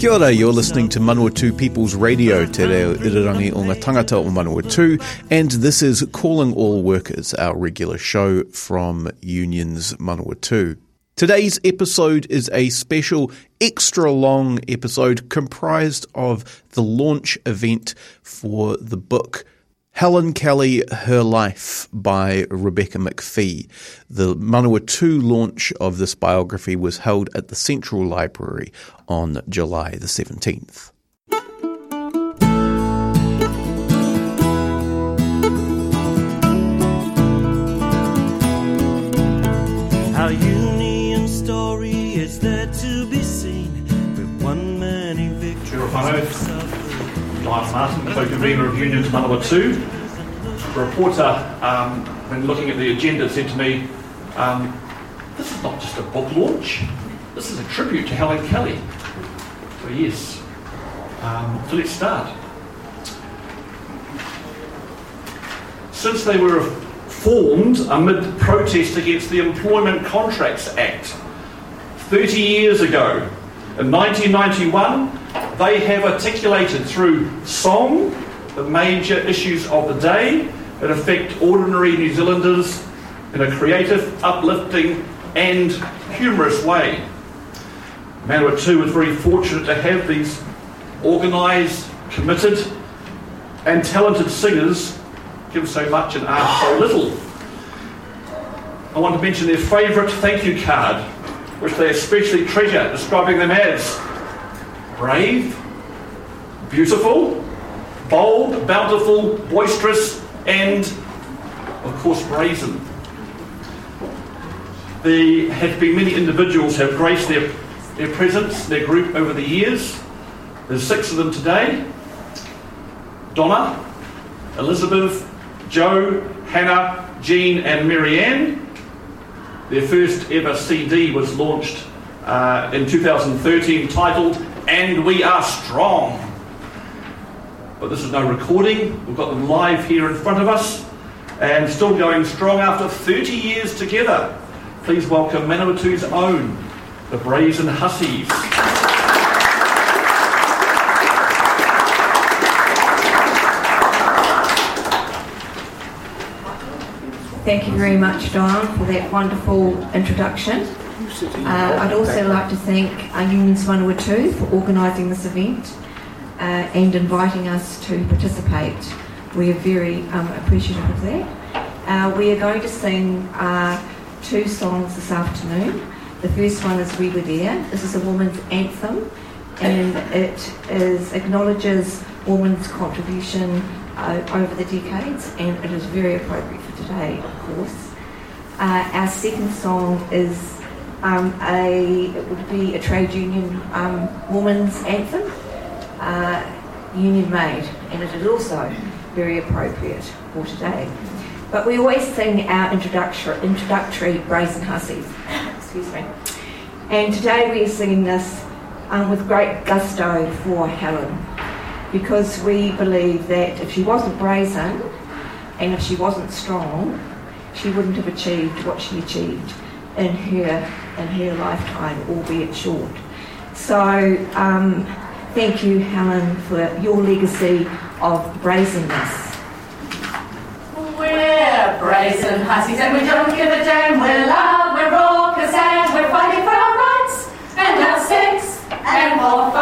Kia ora, you're listening to Manawatu People's Radio, Te reo irirangi o ngā tangata o Manawatu, and this is Calling All Workers, our regular show from Unions Manawatu. Today's episode is a special, extra long episode comprised of the launch event for the book Helen Kelly, Her Life by Rebecca Macfie. The Manawatu launch of this biography was held at the Central Library on July the 17th. Martin, the Convener of Unions Manawatu. The reporter, um, when looking at the agenda, said to me, um, This is not just a book launch, this is a tribute to Helen Kelly. So, yes. Um, so, let's start. Since they were formed amid protest against the Employment Contracts Act 30 years ago, in 1991, they have articulated through song the major issues of the day that affect ordinary New Zealanders in a creative, uplifting, and humorous way. Manawatu was very fortunate to have these organised, committed, and talented singers give so much and ask so little. I want to mention their favourite thank you card, which they especially treasure, describing them as brave, beautiful, bold, bountiful, boisterous, and of course brazen. There have been many individuals who have graced their, their presence, their group over the years. There's six of them today. Donna, Elizabeth, Joe, Hannah, Jean, and Marianne. Their first ever CD was launched uh, in 2013 titled And We Are Strong. But this is no recording. We've got them live here in front of us and still going strong after 30 years together. Please welcome Manawatu's own, the Brazen Hussies. Thank you very much, Don, for that wonderful introduction. Uh, I'd also like to thank our Unions Manawatu for organising this event uh, and inviting us to participate. We are very um, appreciative of that. Uh, we are going to sing uh, two songs this afternoon. The first one is We Were There. This is a woman's anthem and it is, acknowledges women's contribution uh, over the decades and it is very appropriate of course. Uh, our second song is um, a it would be a trade union um, woman's anthem, uh, union made, and it is also very appropriate for today. But we always sing our introductory, introductory brazen hussies. Excuse me. And today we are singing this um, with great gusto for Helen, because we believe that if she wasn't brazen and if she wasn't strong, she wouldn't have achieved what she achieved in her in her lifetime, albeit short. So um, thank you, Helen, for your legacy of brazenness. We're brazen hussies and we don't give a damn. We're loud, we're raucous and we're fighting for our rights and our sex and more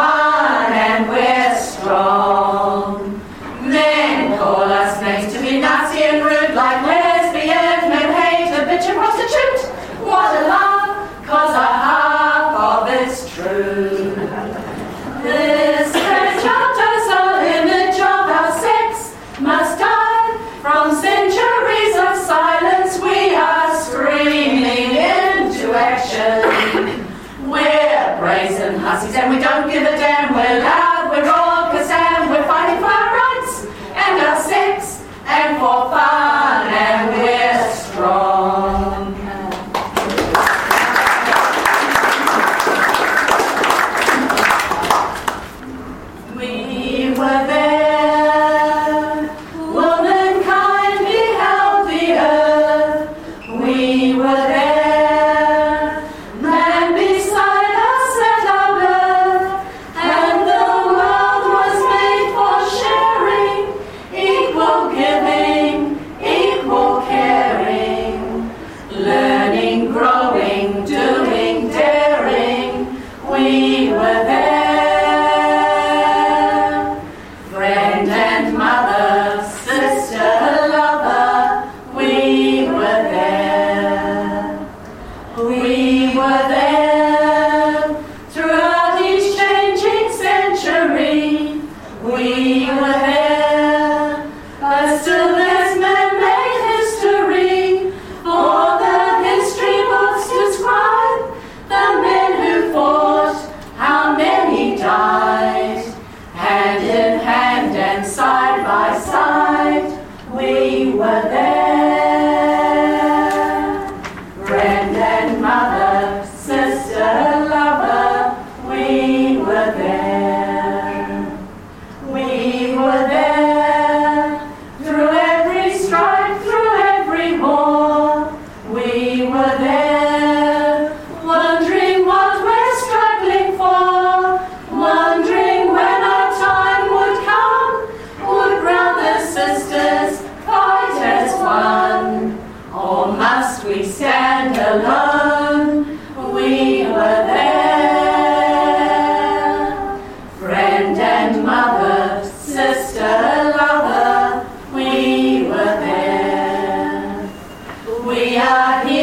We are here.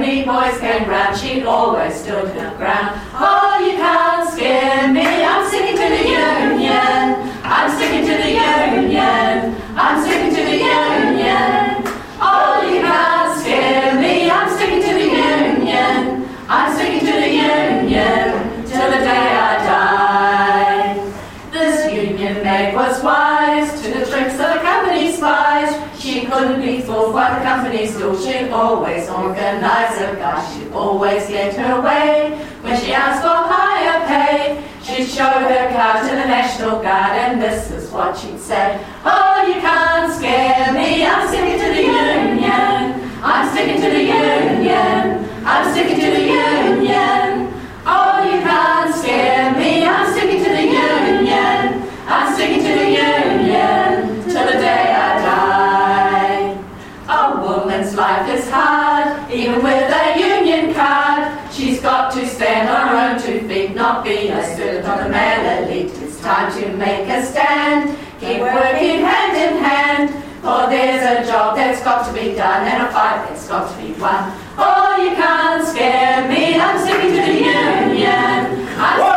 me boys came round, she always stood her ground. Oh, you can't scare me, I'm sticking to the union. I'm sticking to the union. I'm sticking to the union. she always organized her guy, she always get her way. When she asked for higher pay, she'd show her cards to the National Guard, and this is what she'd say. Oh, you can't scare me, I'm sticking to the union, I'm sticking to the union, I'm sticking to the union. Oh, you can't scare me, I'm sticking hard, even with a union card. She's got to stand on her own two feet, not be a student on the male elite. It's time to make a stand, keep working hand in hand. For there's a job that's got to be done and a fight that's got to be won. Oh, you can't scare me, I'm sticking to the union. I'm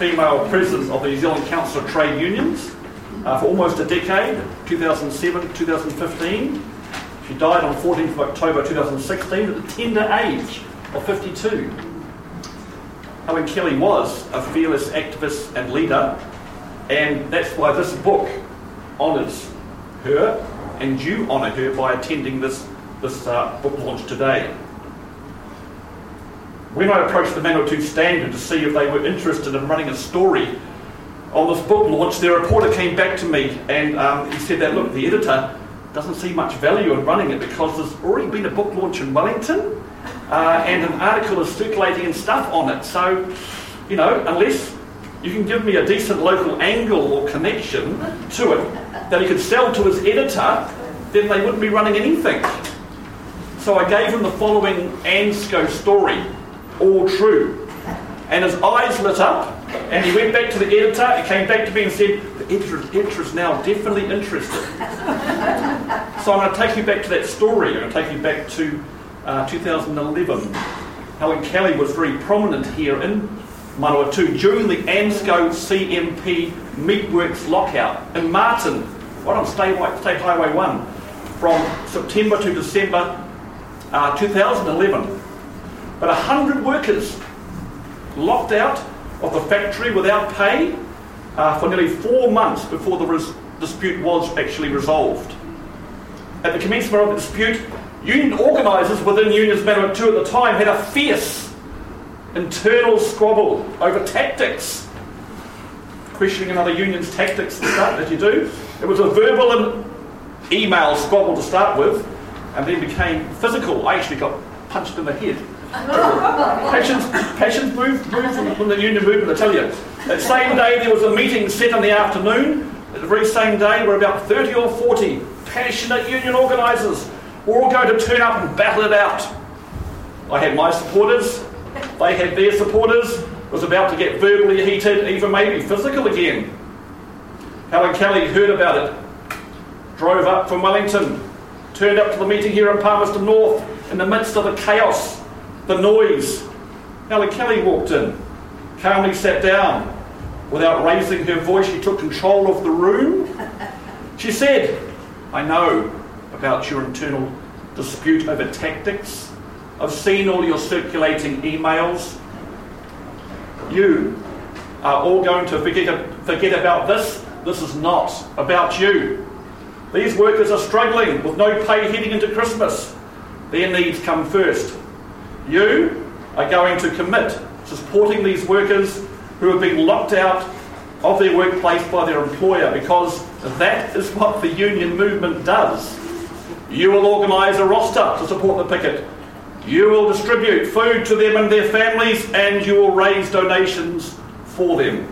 female president of the New Zealand Council of Trade Unions uh, for almost a decade, 2007 2015. She died on 14th of October 2016 at the tender age of 52. Helen Kelly was a fearless activist and leader, and that's why this book honours her, and you honour her by attending this, this uh, book launch today. When I approached the Manawatu Standard to see if they were interested in running a story on this book launch, their reporter came back to me and um, he said that, look, the editor doesn't see much value in running it because there's already been a book launch in Wellington uh, and an article is circulating and stuff on it. So, you know, unless you can give me a decent local angle or connection to it that he could sell to his editor, then they wouldn't be running anything. So I gave him the following ANZCO story all true. And his eyes lit up, and he went back to the editor and came back to me and said, The editor, editor is now definitely interested. so I'm going to take you back to that story. I'm going to take you back to uh, 2011. Helen Kelly was very prominent here in Manawatu during the ANZCO CMP Meatworks lockout in Marton, right on State, State Highway 1, from September to December uh, 2011. But 100 workers locked out of the factory without pay uh, for nearly four months before the res- dispute was actually resolved. At the commencement of the dispute, union organisers within Unions Manawatu at the time had a fierce internal squabble over tactics. Questioning another union's tactics to start, as you do. It was a verbal and email squabble to start with, and then became physical. I actually got punched in the head Patients, patients moved, moved from, from, the union movement, I tell you. That same day there was a meeting set in the afternoon. The very same day were about 30 or 40 passionate union organisers. We're all going to turn up and battle it out. I had my supporters, they had their supporters. It was about to get verbally heated, even maybe physical again. Helen Kelly heard about it, drove up from Wellington, turned up to the meeting here in Palmerston North in the midst of the chaos the noise. Helen Kelly walked in, calmly sat down. Without raising her voice, she took control of the room. She said, I know about your internal dispute over tactics. I've seen all your circulating emails. You are all going to forget, forget about this. This is not about you. These workers are struggling with no pay heading into Christmas. Their needs come first. You are going to commit to supporting these workers who have been locked out of their workplace by their employer because that is what the union movement does. You will organise a roster to support the picket. You will distribute food to them and their families, and you will raise donations for them.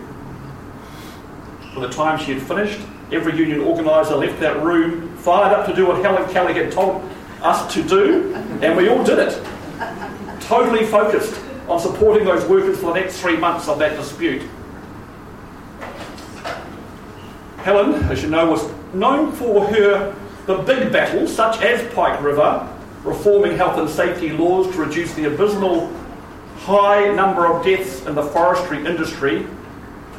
By the time she had finished, every union organiser left that room fired up to do what Helen Kelly had told us to do, and we all did it totally focused on supporting those workers for the next three months of that dispute. Helen, as you know, was known for her the big battles, such as Pike River, reforming health and safety laws to reduce the abysmal high number of deaths in the forestry industry,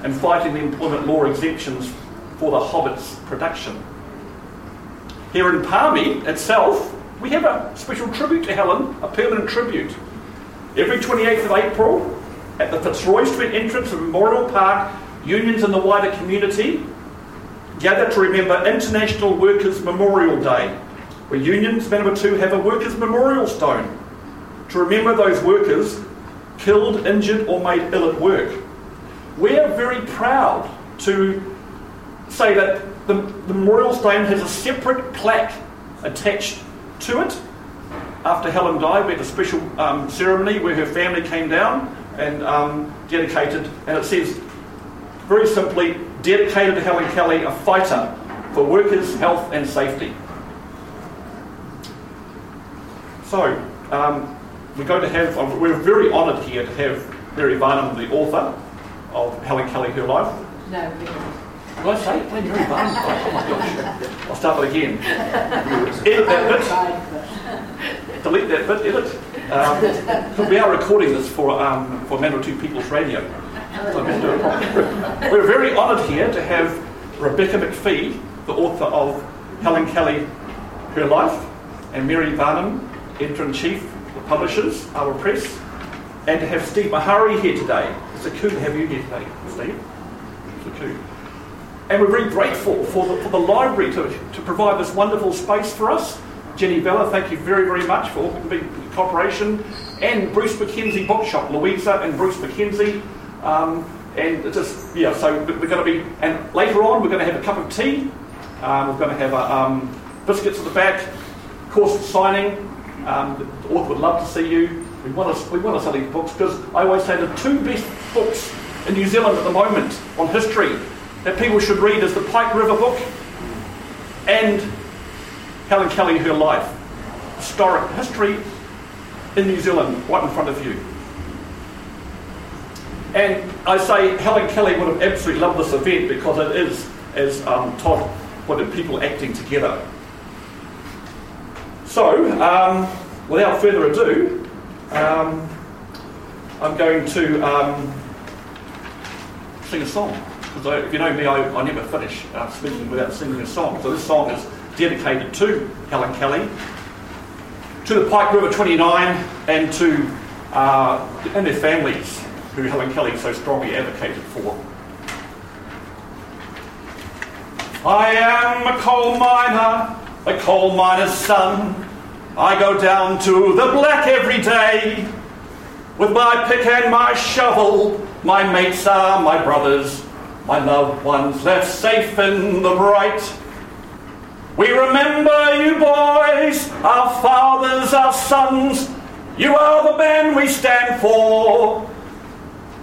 and fighting the employment law exemptions for the Hobbit's production. Here in Palmy itself, we have a special tribute to Helen, a permanent tribute. Every 28th of April, at the Fitzroy Street entrance of Memorial Park, unions and the wider community gather to remember International Workers' Memorial Day, where unions, Manawatu, have a Workers' Memorial Stone to remember those workers killed, injured, or made ill at work. We're very proud to say that the, the Memorial Stone has a separate plaque attached to it after Helen died, we had a special um, ceremony where her family came down and um, dedicated, and it says very simply, dedicated to Helen Kelly, a fighter for workers' health and safety. So, um, we're going to have, um, we're very honoured here to have Mary Varnham, the author of Helen Kelly, Her Life. No, I say it? When you're in Bay? Oh my gosh. I'll start that again. Edit that bit. Delete that bit, edit. Um, we are recording this for, um, for People's Radio. So I better do it properly. We're very honoured here to have Rebecca Macfie, the author of Helen Kelly, Her Life, and Mary Varnham, editor-in-chief, the publishers, Awa Press, and to have Steve Maharey here today. It's a coup to have you here today, Steve. It's a coup. And we're very grateful for the, for the library to, to provide this wonderful space for us. Jenny Bella, thank you very, very much for the cooperation. And Bruce McKenzie Bookshop, Louisa and Bruce McKenzie. Um, and just, yeah, so we're going to be, and later on we're going to have a cup of tea. Um, we're going to have a, um, biscuits at the back, course signing. Um, the author would love to see you. We want to, we want to sell these books because I always say the two best books in New Zealand at the moment on history that people should read is the Pike River book and Helen Kelly, Her Life. Historic history in New Zealand, right in front of you. And I say Helen Kelly would have absolutely loved this event because it is, as um, Todd it, people acting together. So, um, without further ado, um, I'm going to um, sing a song. Because if you know me, I, I never finish uh, speaking without singing a song. So this song is dedicated to Helen Kelly, to the Pike River 29, and to uh, and their families who Helen Kelly so strongly advocated for. I am a coal miner, a coal miner's son. I go down to the black every day. With my pick and my shovel, my mates are my brothers, my loved ones left safe in the bright. We remember you boys, our fathers, our sons. You are the men we stand for.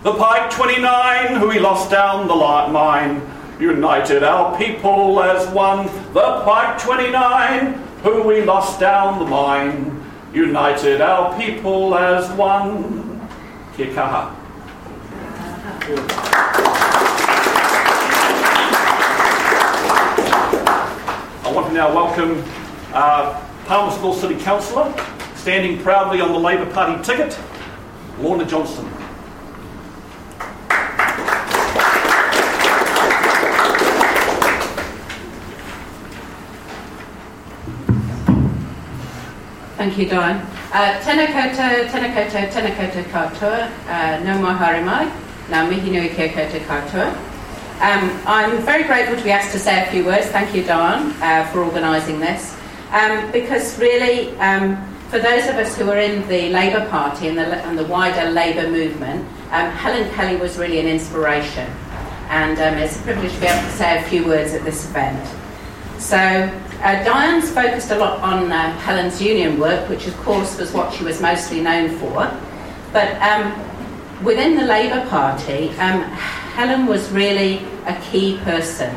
The Pike 29, who we lost down the mine, united our people as one. The Pike 29, who we lost down the mine, united our people as one. Kia. Want to now welcome uh, Palmerston City Councillor, standing proudly on the Labour Party ticket, Lorna Johnson. Thank you, Don. Uh, tēnā koutou katoa, uh, no mai nā mihi nui katoa. Um, I'm very grateful to be asked to say a few words. Thank you, Don, uh, for organising this. Um, because really, um, for those of us who are in the Labour Party and the, and the wider Labour movement, um, Helen Kelly was really an inspiration. And um, it's a privilege to be able to say a few words at this event. So, uh, Diane's focused a lot on uh, Helen's union work, which of course was what she was mostly known for. But within the Labour Party, Helen was really a key person.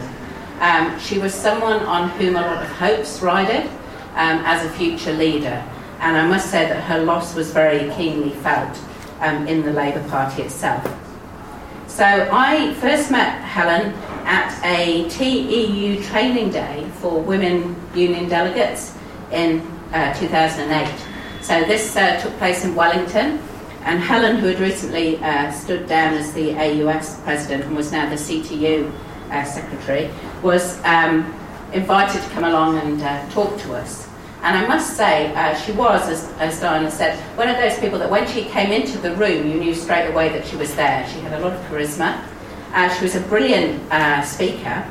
Um, she was someone on whom a lot of hopes rided um, as a future leader. And I must say that her loss was very keenly felt um, in the Labour Party itself. So I first met Helen at a TEU training day for women union delegates in uh, 2008. So this uh, took place in Wellington, and Helen, who had recently uh, stood down as the AUS president and was now the CTU uh, secretary, was um, invited to come along and uh, talk to us. And I must say, uh, she was, as, as Diana said, one of those people that when she came into the room, you knew straight away that she was there. She had a lot of charisma. Uh, she was a brilliant uh, speaker.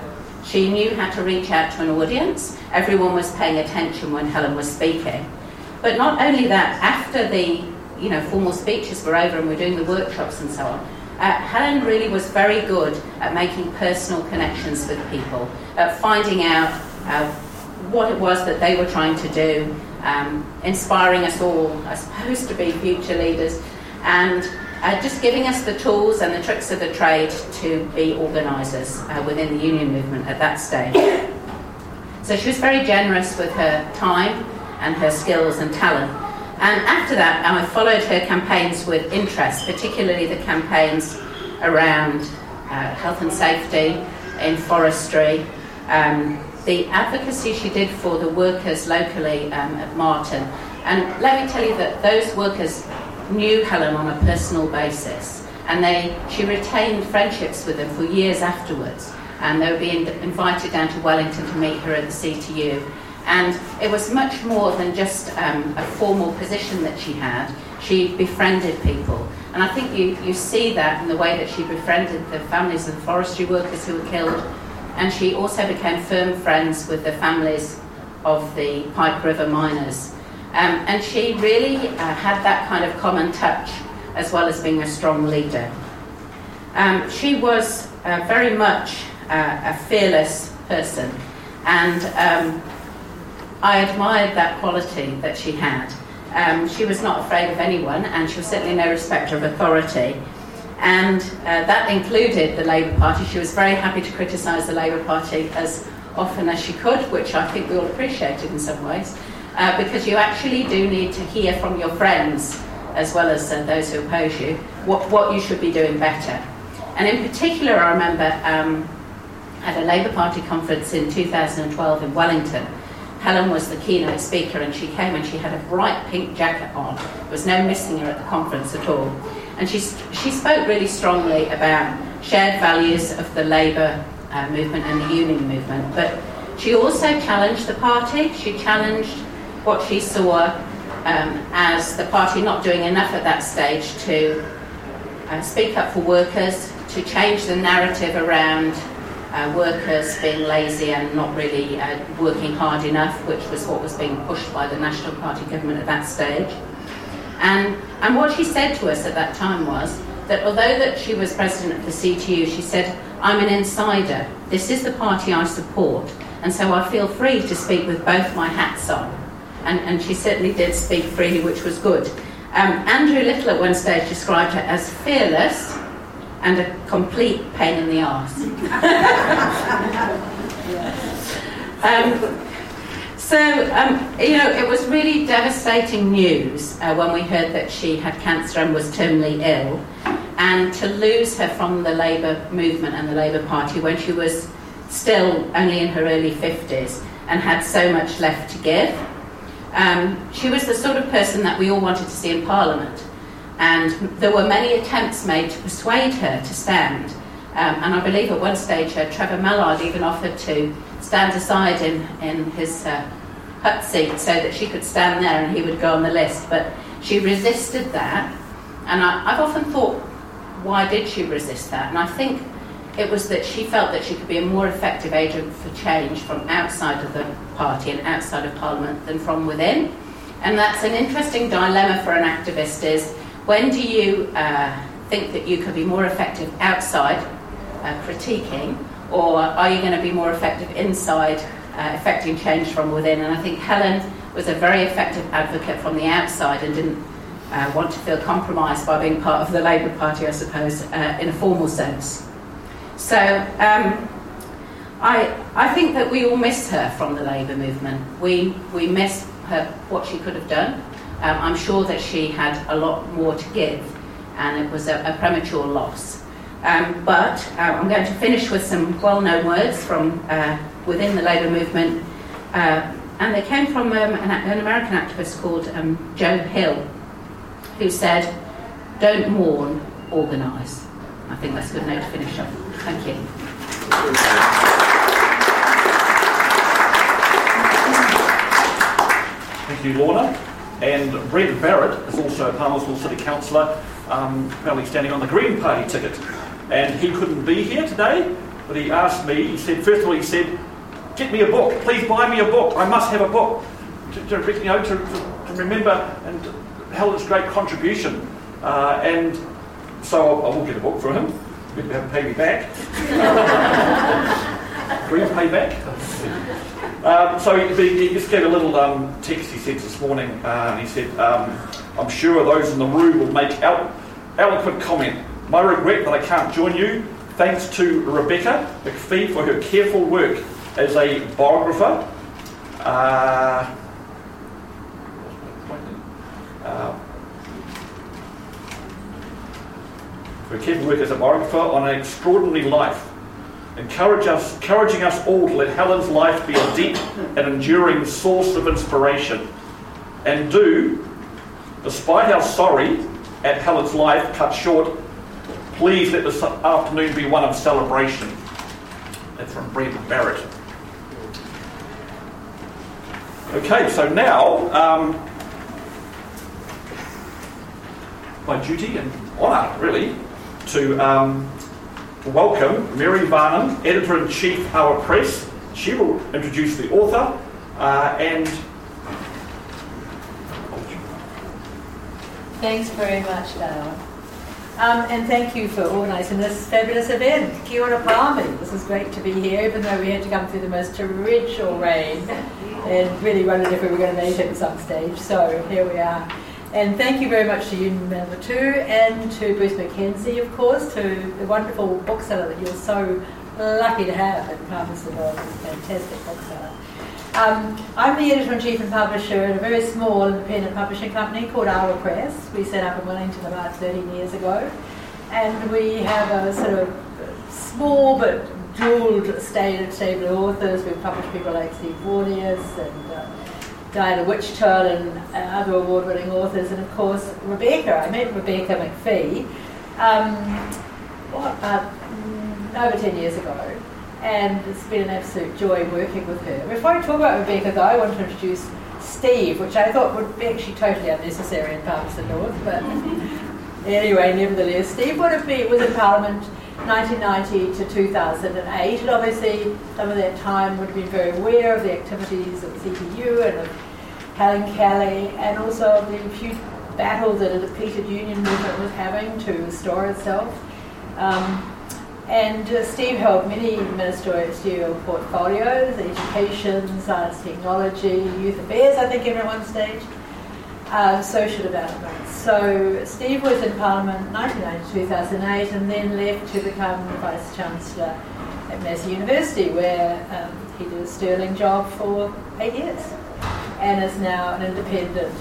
She knew how to reach out to an audience. Everyone was paying attention when Helen was speaking. But not only that, after the you know, formal speeches were over and we're doing the workshops and so on, uh, Helen really was very good at making personal connections with people, at finding out uh, what it was that they were trying to do, um, inspiring us all, I suppose, to be future leaders, and uh, just giving us the tools and the tricks of the trade to be organisers uh, within the union movement at that stage. So she was very generous with her time and her skills and talent. And after that, I followed her campaigns with interest, particularly the campaigns around uh, health and safety, in forestry. Um, the advocacy she did for the workers locally um, at Marton. And let me tell you that those workers knew Helen on a personal basis, and they, she retained friendships with them for years afterwards. And they were being invited down to Wellington to meet her at the CTU. And it was much more than just um, a formal position that she had. She befriended people. And I think you, you see that in the way that she befriended the families of the forestry workers who were killed. And she also became firm friends with the families of the Pike River miners. Um, and she really uh, had that kind of common touch as well as being a strong leader. Um, she was uh, very much uh, a fearless person, and um, I admired that quality that she had. Um, she was not afraid of anyone, and she was certainly no respecter of authority. And uh, that included the Labour Party. She was very happy to criticise the Labour Party as often as she could, which I think we all appreciated in some ways, uh, because you actually do need to hear from your friends, as well as uh, those who oppose you, what, what you should be doing better. And in particular, I remember um, at a Labour Party conference in 2012 in Wellington, Helen was the keynote speaker, and she came and she had a bright pink jacket on. There was no missing her at the conference at all. And she, she spoke really strongly about shared values of the Labour uh, movement and the union movement. But she also challenged the party. She challenged what she saw um, as the party not doing enough at that stage to uh, speak up for workers, to change the narrative around uh, workers being lazy and not really uh, working hard enough, which was what was being pushed by the National Party government at that stage. And, and what she said to us at that time was that although that she was president of the CTU, she said, I'm an insider. This is the party I support, and so I feel free to speak with both my hats on. And, and she certainly did speak freely, which was good. Um, Andrew Little at one stage described her as fearless and a complete pain in the arse. um, so, um, you know, it was really devastating news uh, when we heard that she had cancer and was terminally ill. And to lose her from the Labour movement and the Labour Party when she was still only in her early 50s and had so much left to give. Um, she was the sort of person that we all wanted to see in Parliament. And there were many attempts made to persuade her to stand. Um, and I believe at one stage uh, Trevor Mallard even offered to stand aside in, in his uh, Hutt seat so that she could stand there and he would go on the list. But she resisted that. And I, I've often thought, why did she resist that? And I think it was that she felt that she could be a more effective agent for change from outside of the party and outside of Parliament than from within. And that's an interesting dilemma for an activist is when do you uh, think that you could be more effective outside uh, critiquing, or are you going to be more effective inside uh, affecting change from within? And I think Helen was a very effective advocate from the outside and didn't uh, want to feel compromised by being part of the Labour Party, I suppose, uh, in a formal sense. So um, I, I think that we all miss her from the Labour movement. We, we miss her, what she could have done. Um, I'm sure that she had a lot more to give, and it was a, a premature loss. Um, but uh, I'm going to finish with some well known words from uh, within the Labour movement, uh, and they came from um, an, an, American activist called um, Joe Hill, who said, Don't mourn, organise. I think that's a good note to finish on. Thank you. Thank you, Lorna. And Brent Barrett is also a Palmerston City Councillor, um, apparently standing on the Green Party ticket. And he couldn't be here today, but he asked me, he said, first of all, he said, get me a book, please buy me a book, I must have a book to, to you know, to, to, remember and Helen's great contribution. Uh, and so I will get a book for him. You have to pay me back. Green payback. Um, so he, he, just gave a little um, text he said this morning. Uh, he said, um, I'm sure those in the room will make elo- eloquent comment. My regret that I can't join you. Thanks to Rebecca Macfie for her careful work as a biographer. Uh, uh, for careful work as a biographer on an extraordinary life encourage us, encouraging us all to let Helen's life be a deep and enduring source of inspiration. And do, despite our sorry at Helen's life cut short, please let this afternoon be one of celebration. That's from Brendan Barrett. Okay, so now, um, my duty and honour, really, to, um, welcome Mary Varnham, Editor in Chief, Awa Press. She will introduce the author uh, and. Thanks very much, Dale. Um, and thank you for organising this fabulous event. Kia ora. This is great to be here, even though we had to come through the most torrential rain and really wondered if we were going to make it at some stage. So here we are. And thank you very much to Union Manawatu and to Bruce McKenzie, of course, to the wonderful bookseller that you're so lucky to have in Palmerston North, a fantastic bookseller. Um, I'm the editor-in-chief and publisher at a very small independent publishing company called Awa Press. We set up in Wellington about 13 years ago. And we have a sort of small but estate stable of authors. We've published people like Steve Braunias and uh, Diana Wichtel and uh, other award-winning authors. And of course, Rebecca. I met Rebecca Macfie um, what, uh, over 10 years ago and it's been an absolute joy working with her. Before I talk about Rebecca, though, I want to introduce Steve, which I thought would be actually totally unnecessary in Palmerston North, but anyway, nevertheless, Steve would have been was in Parliament 1990 to 2008, and obviously some of that time would have been very aware of the activities of CTU and of Helen Kelly, and also of the huge battle that a depleted union movement was having to restore itself. Um, and uh, Steve held many ministerial portfolios, education, science, technology, youth affairs, I think, in one stage, uh, social development. So Steve was in Parliament 1990-2008 and then left to become Vice Chancellor at Massey University, where um, he did a sterling job for eight years and is now an independent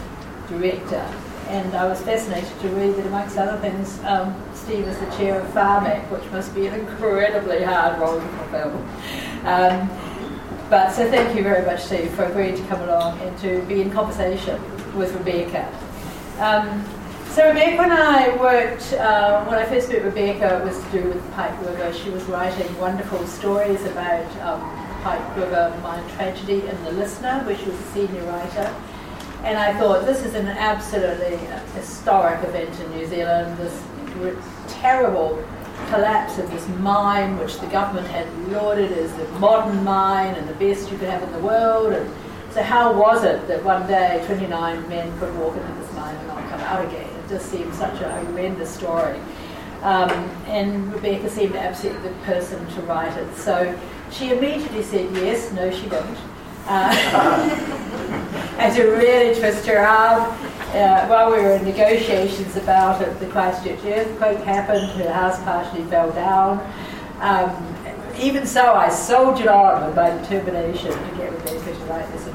director. And I was fascinated to read that, amongst other things, um, Steve is the chair of Pharmac, which must be an incredibly hard role to fulfill. Um, but so thank you very much, Steve, for agreeing to come along and to be in conversation with Rebecca. Um, so Rebecca and I worked, uh, when I first met Rebecca, it was to do with Pike River. She was writing wonderful stories about um, Pike River mine tragedy in The Listener, where she was a senior writer. And I thought this is an absolutely historic event in New Zealand, this terrible collapse of this mine, which the government had lauded as the modern mine and the best you could have in the world. And so, how was it that one day 29 men could walk into this mine and not come out again? It just seemed such a horrendous story. Um, and Rebecca seemed absolutely the person to write it. So she immediately said yes, no, she didn't. Uh, and to really twist her arm uh, while we were in negotiations about it, the Christchurch earthquake happened, her house partially fell down. Um, even so, I soldiered on with my determination to get Rebecca to write this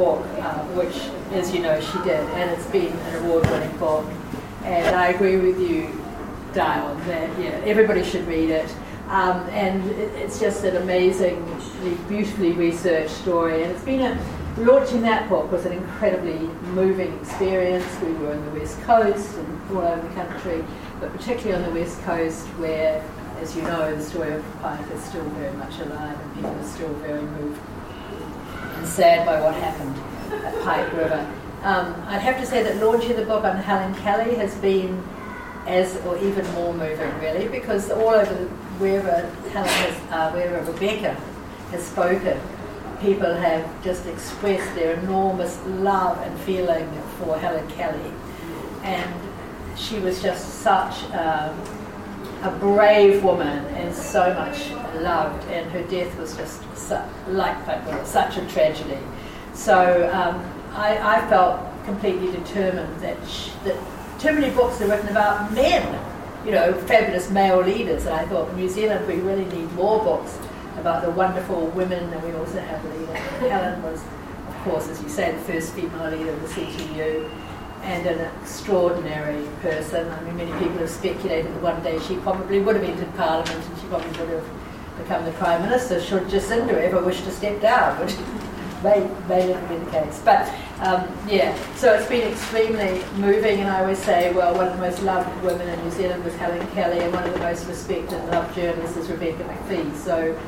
book, uh, which, as you know, she did, and it's been an award-winning book. And I agree with you, Dial, that everybody should read it. Um, and it, it's just an amazingly, beautifully researched story, and it's been a launching that book was an incredibly moving experience. We were on the West Coast and all over the country, but particularly on the West Coast where, as you know, the story of Pike is still very much alive and people are still very moved and sad by what happened at Pike River. Um, I'd have to say that launching the book on Helen Kelly has been as or even more moving really because all over the, wherever Helen has, uh, wherever Rebecca has spoken, people have just expressed their enormous love and feeling for Helen Kelly. And she was just such um, a brave woman and so much loved, and her death was just su- like such a tragedy. So um, I, I, felt completely determined that, that too many books are written about men, you know, fabulous male leaders, and I thought in New Zealand we really need more books about the wonderful women that we also have leaders. Helen was, of course, as you say, the first female leader of the CTU and an extraordinary person. I mean, many people have speculated that one day she probably would have entered Parliament and she probably would have become the Prime Minister should Jacinda ever wish to step down, which may, may never be the case. But um, yeah, so it's been extremely moving, and I always say, well, one of the most loved women in New Zealand was Helen Kelly, and one of the most respected and loved journalists is Rebecca Macfie. So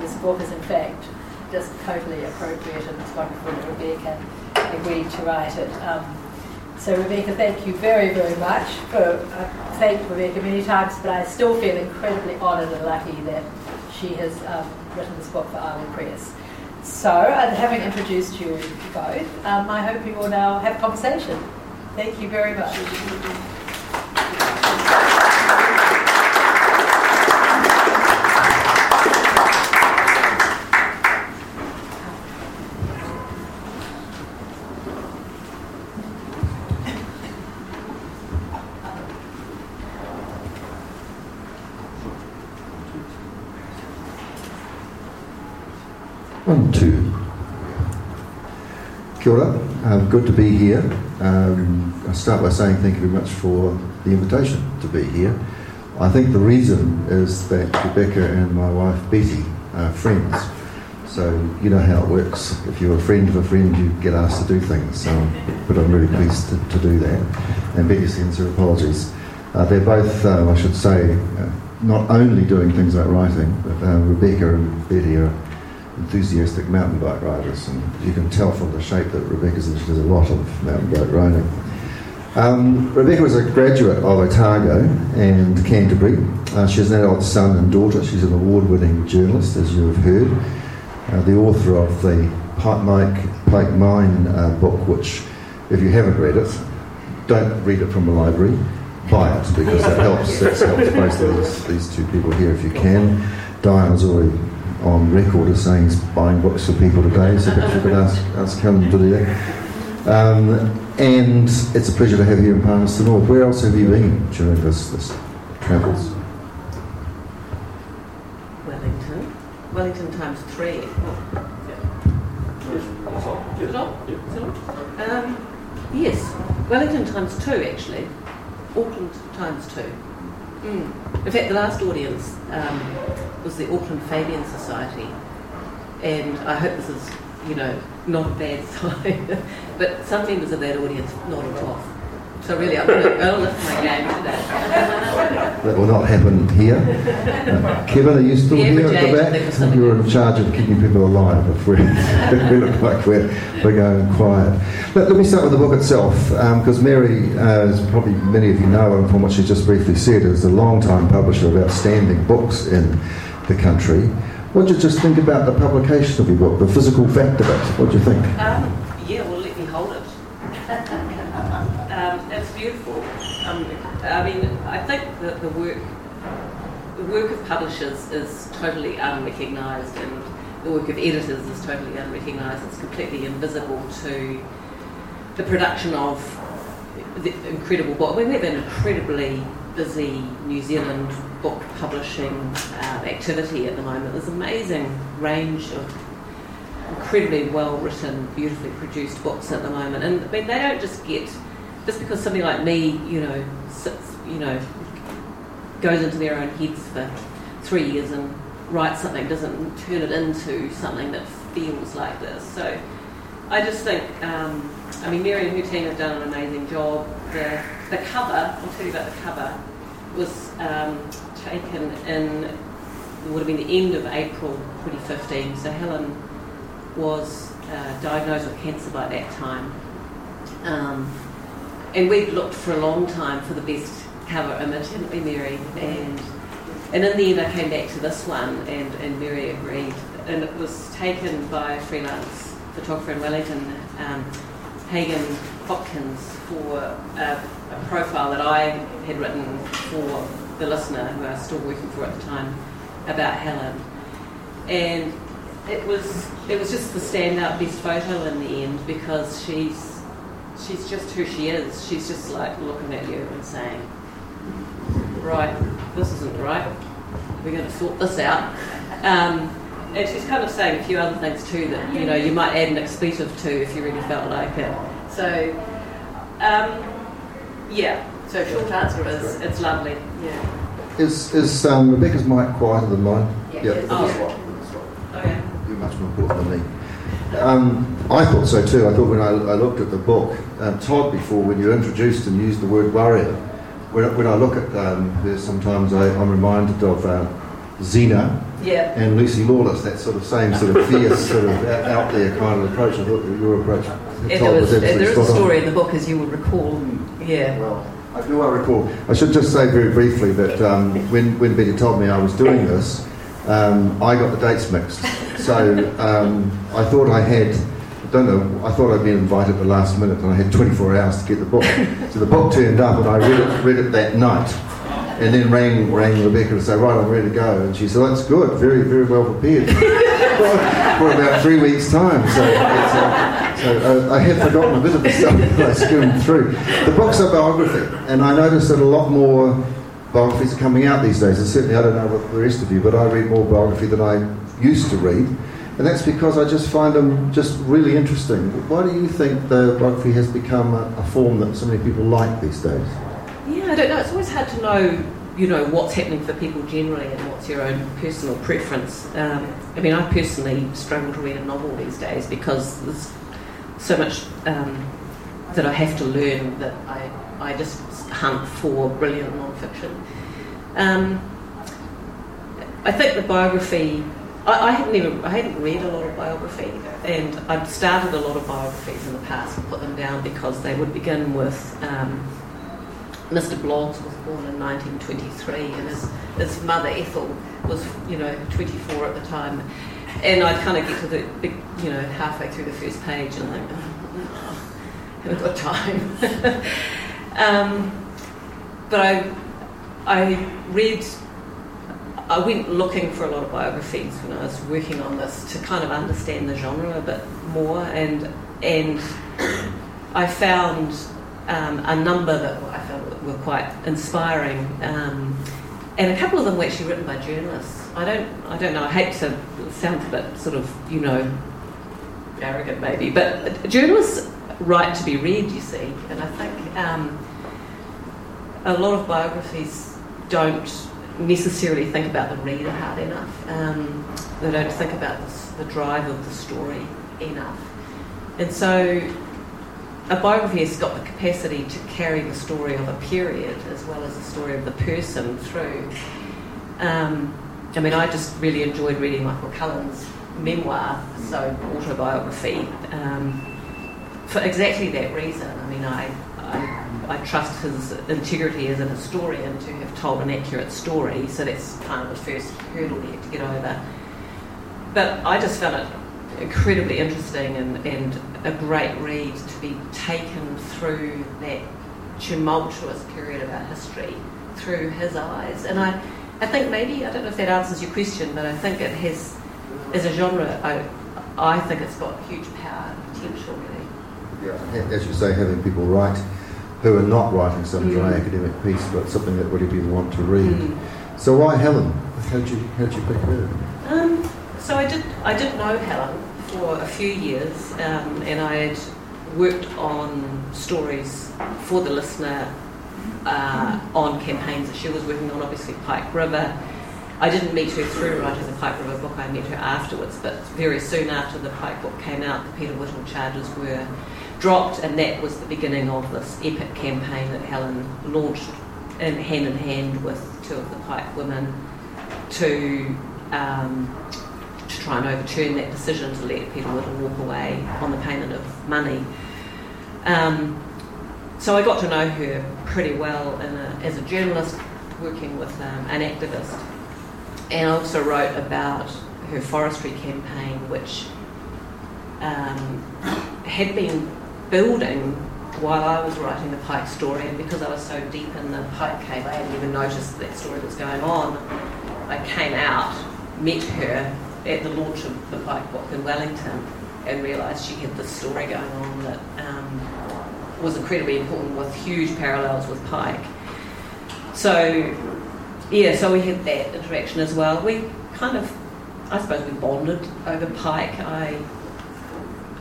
this book is, in fact, just totally appropriate, and it's wonderful that Rebecca agreed to write it. Um, so Rebecca, thank you very, very much. For I've thanked Rebecca many times, but I still feel incredibly honoured and lucky that she has um, written this book for Island Press. So, and having introduced you both, um, I hope you will now have conversation. Thank you very much. One, two. Kia ora. Um, good to be here. Um, I'll start by saying thank you very much for the invitation to be here. I think the reason is that Rebecca and my wife Betty are friends. So you know how it works. If you're a friend of a friend, you get asked to do things. So, but I'm really pleased to, to do that. And Betty sends her apologies. Uh, they're both, uh, I should say, uh, not only doing things like writing, but uh, Rebecca and Betty are enthusiastic mountain bike riders, and you can tell from the shape that Rebecca's in, she does a lot of mountain bike riding. Um, Rebecca was a graduate of Otago and Canterbury. Uh, she has an adult son and daughter. She's an award winning journalist, as you have heard. Uh, the author of the Pike Mike Pike Mine uh, book, which, if you haven't read it, don't read it from a library. Buy it because that helps. That helps both of these, these two people here if you can. Diane's already on record as saying he's buying books for people today, so perhaps you could ask, ask Helen to do that. Um, and it's a pleasure to have you in Palmerston North. Where else have you been during this, this travels? Wellington. Wellington times three. Oh. Is it on? Is it on? Um, yes, Wellington times two actually. Auckland times two. Mm. In fact, the last audience um, was the Auckland Fabian Society, and I hope this is, you know, not a bad sign. but some members of that audience nodded off. So really, I'm going to lift my game today. That will not happen here. Uh, Kevin, are you still Yeah, here at the back? was something- You're in charge of keeping people alive if we, if we look like we're, we're going quiet. Let, let me start with the book itself, because Mary, uh, as probably many of you know, and from what she just briefly said, is a long-time publisher of outstanding books in the country. What did you just think about the publication of your book, the physical fact of it? What do you think? Um, yeah, well, let me hold it. um, it's beautiful. Um, I mean, I think that the work, the work of publishers is totally unrecognised, and the work of editors is totally unrecognised. It's completely invisible to the production of the incredible book. I mean, we have an incredibly busy New Zealand book publishing uh, activity at the moment. There's amazing range of incredibly well written, beautifully produced books at the moment. And I mean, they don't just get just because somebody like me, you know, sits, you know, goes into their own heads for three years and writes something, doesn't turn it into something that feels like this. So I just think, um, I mean, Mary and her team have done an amazing job. The, the cover, I'll tell you about the cover, was um, taken in, it would have been the end of April 2015. So Helen was uh, diagnosed with cancer by that time. Um, and we'd looked for a long time for the best cover image, hadn't we, Mary? And and in the end, I came back to this one, and, and Mary agreed. And it was taken by a freelance photographer in Wellington, um, Hagen Hopkins, for a, a profile that I had written for the listener, who I was still working for at the time, about Helen. And it was it was just the standout best photo in the end because she's she's just who she is. She's just like looking at you and saying, right, this isn't right. We're going to sort this out. Um, and she's kind of saying a few other things too that you know you might add an expletive to if you really felt like it. So, um, yeah. So short answer is it's lovely. Yeah. Is, is um, Rebecca's mic quieter than mine? Yeah, Yeah. that's Oh. right. That's right. Okay. You're much more important than me. Um, I thought so too. I thought when I, I looked at the book, um, Todd before, when you introduced and used the word warrior, when, I- when I look at um, her, sometimes I, I'm reminded of uh, Xena Yeah. and Lucy Lawless, that sort of same sort of fierce, sort of out, there kind of approach. I thought that your approach, Todd, there, was, was and there is a spot on. story in the book, as you would recall. Yeah. Well, I do I recall. I should just say very briefly that um, when, when Betty told me I was doing this, um, I got the dates mixed. So um, I thought I had, I don't know, I thought I'd been invited at the last minute and I had 24 hours to get the book. So the book turned up and I read it, read it that night. And then rang, rang Rebecca to say, right, I'm ready to go. And she said, that's good, very, very well prepared. for about three weeks' time. So, uh, so uh, I have forgotten a bit of the stuff that I skimmed through. The book's a biography, and I noticed that a lot more biographies are coming out these days. And certainly, I don't know what the rest of you, but I read more biography than I used to read. And that's because I just find them just really interesting. Why do you think the biography has become a, a form that so many people like these days? Yeah, I don't know. It's always hard to know, you know, what's happening for people generally and what's your own personal preference. Um, I mean, I personally struggle to read a novel these days because there's so much um, that I have to learn that I, I just hunt for brilliant non-fiction. Um, I think the biography. I, I hadn't even I hadn't read a lot of biography, and I'd started a lot of biographies in the past and put them down because they would begin with. Um, Mr. Bloggs was born in 1923, and his, his mother Ethel was, you know, 24 at the time. And I'd kind of get to the, you know, halfway through the first page and like, oh, haven't got time. um, but I, I read, I went looking for a lot of biographies when I was working on this to kind of understand the genre a bit more, and and I found um, a number that I felt were quite inspiring, um, and a couple of them were actually written by journalists. I don't, I don't know. I hate to sound a bit sort of, you know, arrogant maybe, but journalists write to be read. You see, and I think um, a lot of biographies don't necessarily think about the reader hard enough. Um, they don't think about the, the drive of the story enough, and so a biography has got the capacity to carry the story of a period as well as the story of the person through. Um, I mean, I just really enjoyed reading Michael Cullen's memoir, so autobiography, um, for exactly that reason. I mean, I, I, I trust his integrity as an historian to have told an accurate story, so that's kind of the first hurdle you have to get over. But I just found it incredibly interesting and, and a great read to be taken through that tumultuous period of our history through his eyes. And I, I think maybe, I don't know if that answers your question, but I think it has, as a genre, I, I think it's got huge power and potential, really. Yeah, as you say, having people write who are not writing some dry Mm. academic piece, but something that really people want to read. Mm. So why Helen? How'd you, how'd you pick her? Um, so I did, I did know Helen for a few years, um, and I had worked on stories for the listener uh, on campaigns that she was working on, obviously Pike River. I didn't meet her through writing the Pike River book, I met her afterwards, but very soon after the Pike book came out, the Peter Whittall charges were dropped, and that was the beginning of this epic campaign that Helen launched in hand in hand with two of the Pike women to um, to try and overturn that decision to let Whittall walk away on the payment of money. Um, so I got to know her pretty well a, as a journalist working with um, an activist. And I also wrote about her forestry campaign, which um, had been building while I was writing the Pike story. And because I was so deep in the Pike cave, I hadn't even noticed that story was going on. I came out, met her at the launch of the Pike book in Wellington, and realised she had this story going on that um, was incredibly important with huge parallels with Pike. So, yeah, so we had that interaction as well. We kind of, I suppose, we bonded over Pike. I,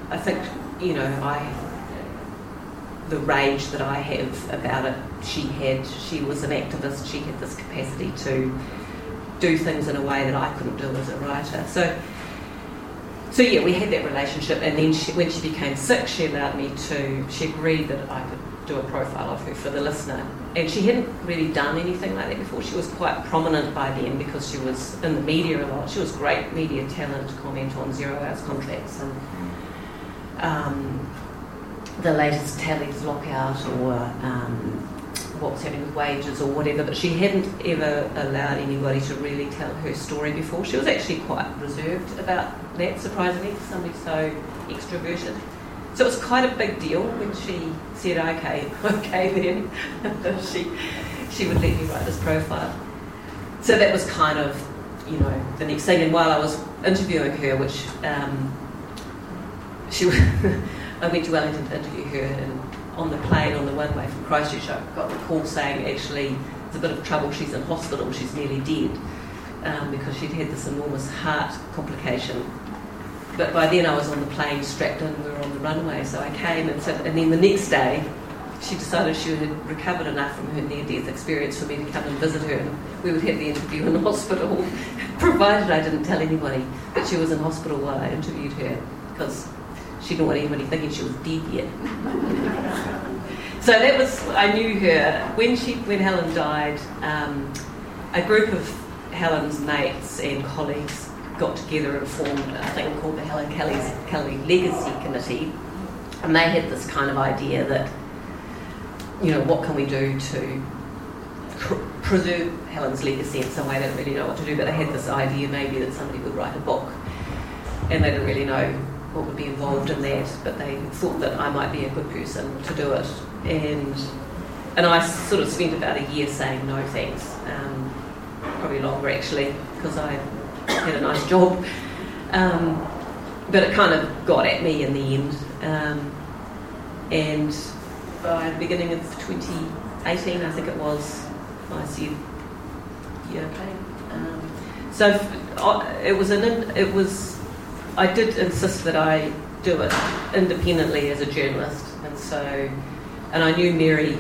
I think, you know, I, the rage that I have about it, she had. She was an activist. She had this capacity to do things in a way that I couldn't do as a writer. So, so yeah, we had that relationship, and then she, when she became sick, she allowed me to. She agreed that I could do a profile of her for the listener, and she hadn't really done anything like that before. She was quite prominent by then because she was in the media a lot. She was great media talent, to comment on zero hours contracts and um, the latest Talley's lockout or um, what was happening with wages or whatever, but she hadn't ever allowed anybody to really tell her story before. She was actually quite reserved about that, surprisingly, for somebody so extroverted. So it was quite a big deal when she said, okay, okay then. she, she would let me write this profile. So that was kind of, you know, the next thing. And while I was interviewing her, which um, she, I went to Wellington to interview her, and on the plane on the one way from Christchurch, I got the call saying actually there's a bit of trouble. She's in hospital. She's nearly dead um, because she'd had this enormous heart complication. But by then I was on the plane, strapped in. We were on the runway, so I came and said. And then the next day, she decided she had recovered enough from her near-death experience for me to come and visit her. And we would have the interview in the hospital, provided I didn't tell anybody that she was in hospital while I interviewed her, because she didn't want anybody thinking she was dead yet. so that was I knew her when she when Helen died. Um, a group of Helen's mates and colleagues got together and formed a thing called the Helen Kelly's Kelly Legacy Committee, and they had this kind of idea that you know what can we do to pr- preserve Helen's legacy in some way. They didn't really know what to do, but they had this idea maybe that somebody would write a book, and they didn't really know what would be involved in that, but they thought that I might be a good person to do it. And and I sort of spent about a year saying no thanks, um, probably longer actually, because I had a nice job. Um, but it kind of got at me in the end. Um, and by the beginning of 2018, I think it was, I said, yeah, okay. So uh, it was an it was I did insist that I do it independently as a journalist, and so, and I knew Mary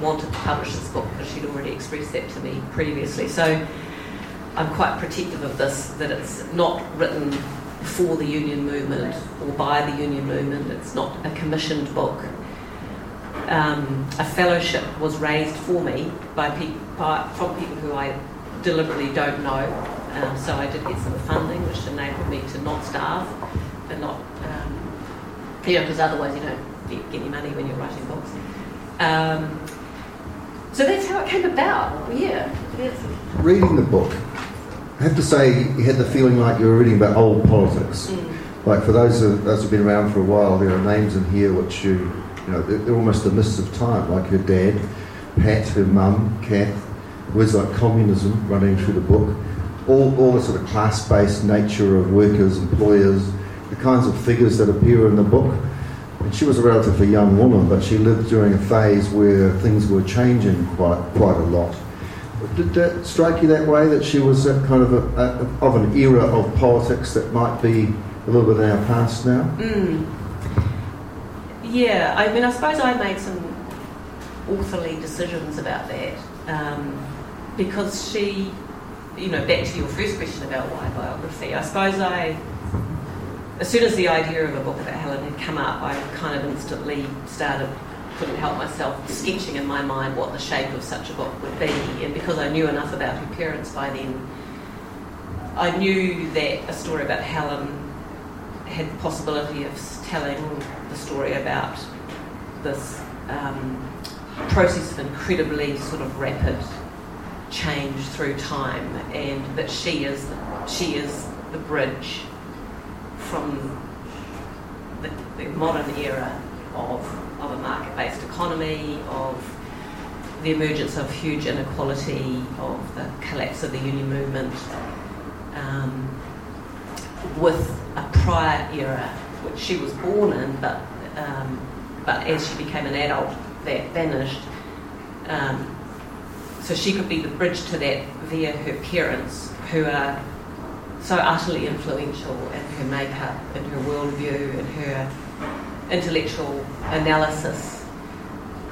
wanted to publish this book because she'd already expressed that to me previously. So I'm quite protective of this, that it's not written for the union movement or by the union movement. It's not a commissioned book. Um, a fellowship was raised for me by, pe- by from people who I deliberately don't know um, so I did get some funding, which enabled me to not starve and not, um, you know, because otherwise you don't get, get any money when you're writing books. Um, so that's how it came about. Yeah. Reading the book, I have to say, you had the feeling like you were reading about old politics. Mm. Like for those of those who've been around for a while, there are names in here which you, you know, they're, they're almost the mists of time. Like her dad, Pat, her mum, Kath. Words like communism running through the book all, all the sort of class based nature of workers, employers, the kinds of figures that appear in the book. And she was a relatively young woman, but she lived during a phase where things were changing quite, quite a lot. Did that strike you that way, that she was kind of, a, a, of an era of politics that might be a little bit in our past now? Mm. Yeah, I mean, I suppose I made some authorly decisions about that um, because she you know, back to your first question about why biography, I suppose I, as soon as the idea of a book about Helen had come up, I kind of instantly started, couldn't help myself, sketching in my mind what the shape of such a book would be. And because I knew enough about her parents by then, I knew that a story about Helen had the possibility of telling the story about this um, process of incredibly sort of rapid change through time, and that she is she is the bridge from the, the modern era of, of a market-based economy, of the emergence of huge inequality, of the collapse of the union movement, um, with a prior era which she was born in, but um, but as she became an adult, that vanished. Um, so she could be the bridge to that via her parents, who are so utterly influential in her makeup, in her worldview, in her intellectual analysis,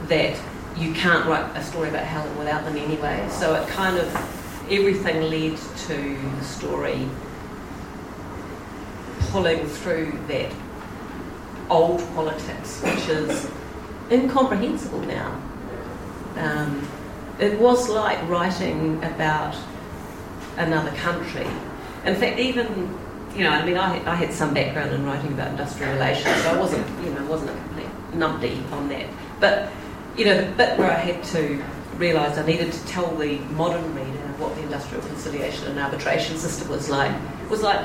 that you can't write a story about Helen without them anyway. So it kind of everything led to the story pulling through that old politics, which is incomprehensible now. Um, it was like writing about another country. In fact, even you know, I mean, I, I had some background in writing about industrial relations, so I wasn't, you know, wasn't a complete numpty on that. But you know, the bit where I had to realise I needed to tell the modern reader what the industrial conciliation and arbitration system was like was like,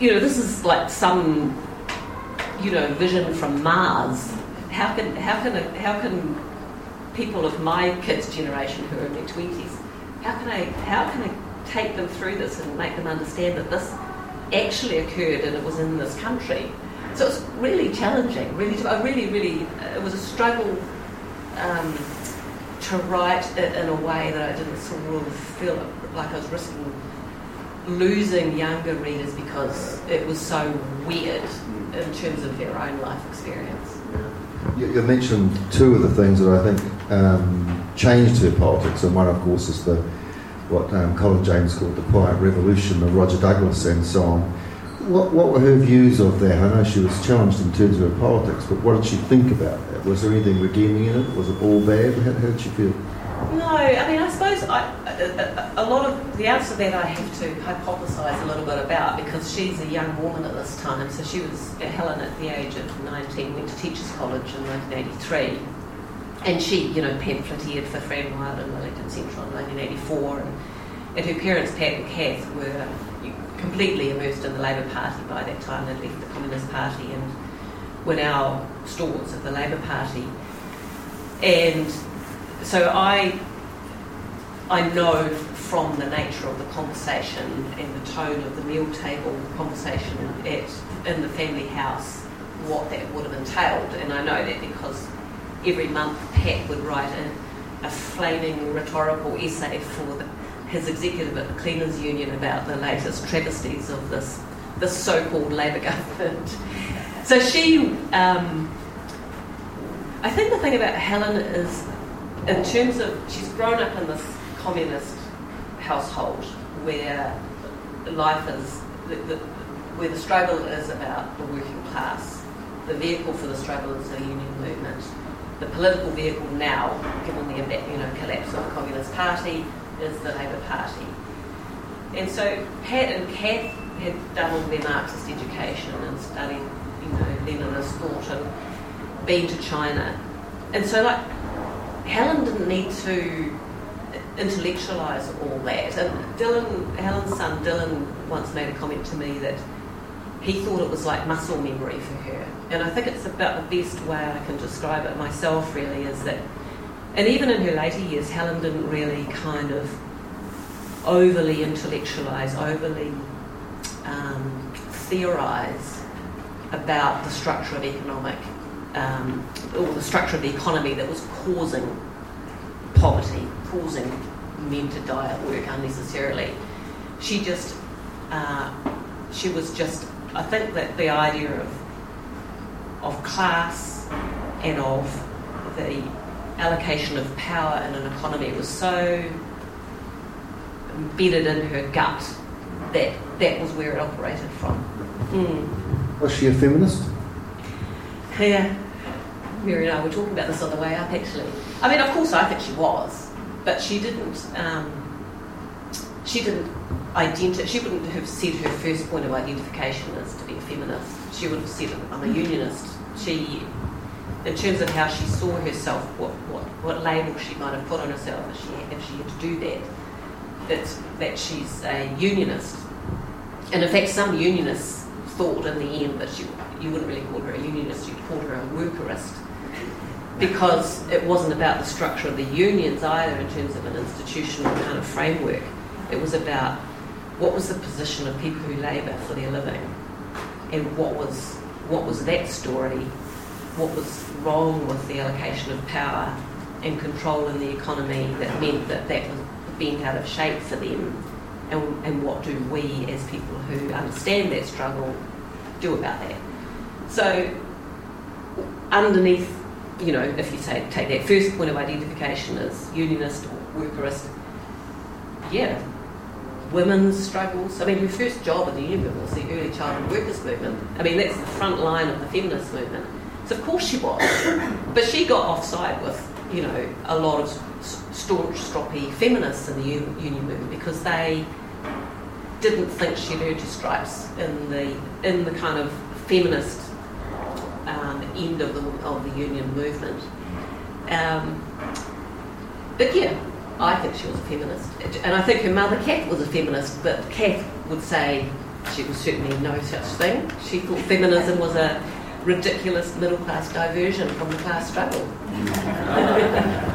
you know, this is like some, you know, vision from Mars. How can how can a, how can people of my kids' generation who are in their twenties, how can I how can I take them through this and make them understand that this actually occurred and it was in this country. So it's really challenging. Really, I really, really, it was a struggle um, to write it in a way that I didn't sort of feel like I was risking losing younger readers because it was so weird in terms of their own life experience. You, you mentioned two of the things that I think um, changed her politics, and one, of course, is the what um, Colin James called the Quiet Revolution of Roger Douglas and so on. What, what were her views of that? I know she was challenged in terms of her politics, but what did she think about that? Was there anything redeeming in it? Was it all bad? How, how did she feel? No, I mean, I suppose I, a, lot of the answer that I have to hypothesise a little bit about because she's a young woman at this time. So she was Helen at the age of 19, went to Teachers College in 1983 and she, you know, pamphleteered for Fran Wilde and Wellington Central in 1984, and, and her parents, Pat and Kath, were completely immersed in the Labour Party by that time. They'd left the Communist Party and were now stalwarts of the Labour Party. And so I, I know from the nature of the conversation and the tone of the meal table conversation at, in the family house what that would have entailed. And I know that because every month Pat would write a, a flaming rhetorical essay for the, his executive at the Cleaners Union about the latest travesties of this, this so-called Labour government. So she, um, I think the thing about Helen is, in terms of, she's grown up in this communist household where life is, the, the, where the struggle is about the working class. The vehicle for the struggle is the union movement the political vehicle now, given the you know collapse of the Communist Party, is the Labour Party. And so Pat and Kath had done their Marxist education and studied, you know, Leninist thought and been to China. And so like Helen didn't need to intellectualise all that. And Dylan, Helen's son Dylan once made a comment to me that he thought it was like muscle memory for her. And I think it's about the best way I can describe it myself, really, is that, and even in her later years, Helen didn't really kind of overly intellectualise, overly um, theorise about the structure of economic, um, or the structure of the economy that was causing poverty, causing men to die at work unnecessarily. She just, uh, she was just I think that the idea of of class and of the allocation of power in an economy was so embedded in her gut that that was where it operated from. Mm. Was she a feminist? Yeah. Mary and I were talking about this on the way up actually. I mean, of course, I think she was, but she didn't. Um, she didn't identify. She wouldn't have said her first point of identification is to be a feminist. She would have said, "I'm a unionist." She, in terms of how she saw herself, what what, what label she might have put on herself if she if she had to do that, it's that she's a unionist. And in fact, some unionists thought in the end that she, you wouldn't really call her a unionist; you'd call her a workerist. Because it wasn't about the structure of the unions either in terms of an institutional kind of framework. It was about what was the position of people who labour for their living, and what was what was that story, what was wrong with the allocation of power and control in the economy that meant that that was bent out of shape for them, and, and what do we as people who understand that struggle do about that? So underneath, you know, if you say take that first point of identification as unionist or workerist, yeah, women's struggles. I mean, her first job in the union movement was the early childhood workers movement. I mean, that's the front line of the feminist movement. So of course she was, but she got offside with you know a lot of staunch, stroppy feminists in the union movement because they didn't think she'd earned her stripes in the in the kind of feminist um, end of the of the union movement. Um, but yeah, I think she was a feminist, and I think her mother Kath was a feminist. But Kath would say she was certainly no such thing. She thought feminism was a ridiculous middle class diversion from the class struggle.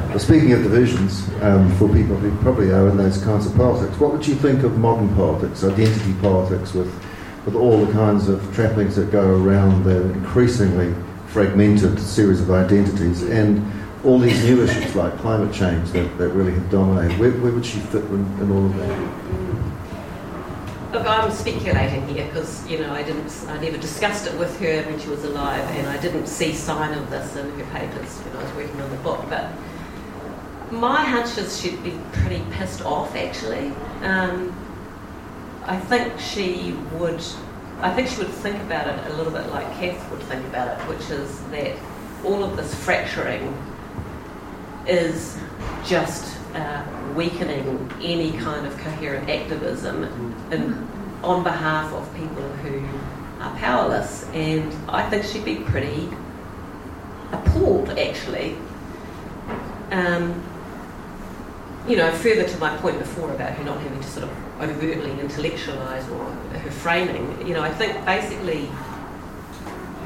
well, speaking of diversions, um, for people who probably are in those kinds of politics, what would you think of modern politics, identity politics, with, with all the kinds of trappings that go around the increasingly fragmented series of identities and all these new issues like climate change that, that really have dominated? Where, where would she fit in, in all of that? Look, I'm speculating here because you know I didn't, I never discussed it with her when she was alive, and I didn't see sign of this in her papers when I was working on the book. But my hunch is she'd be pretty pissed off, actually. Um, I think she would. I think she would think about it a little bit like Kath would think about it, which is that all of this fracturing is just uh, weakening any kind of coherent activism in, on behalf of people who are powerless. And I think she'd be pretty appalled, actually. Um, you know, further to my point before about her not having to sort of overtly intellectualise or her framing, you know, I think basically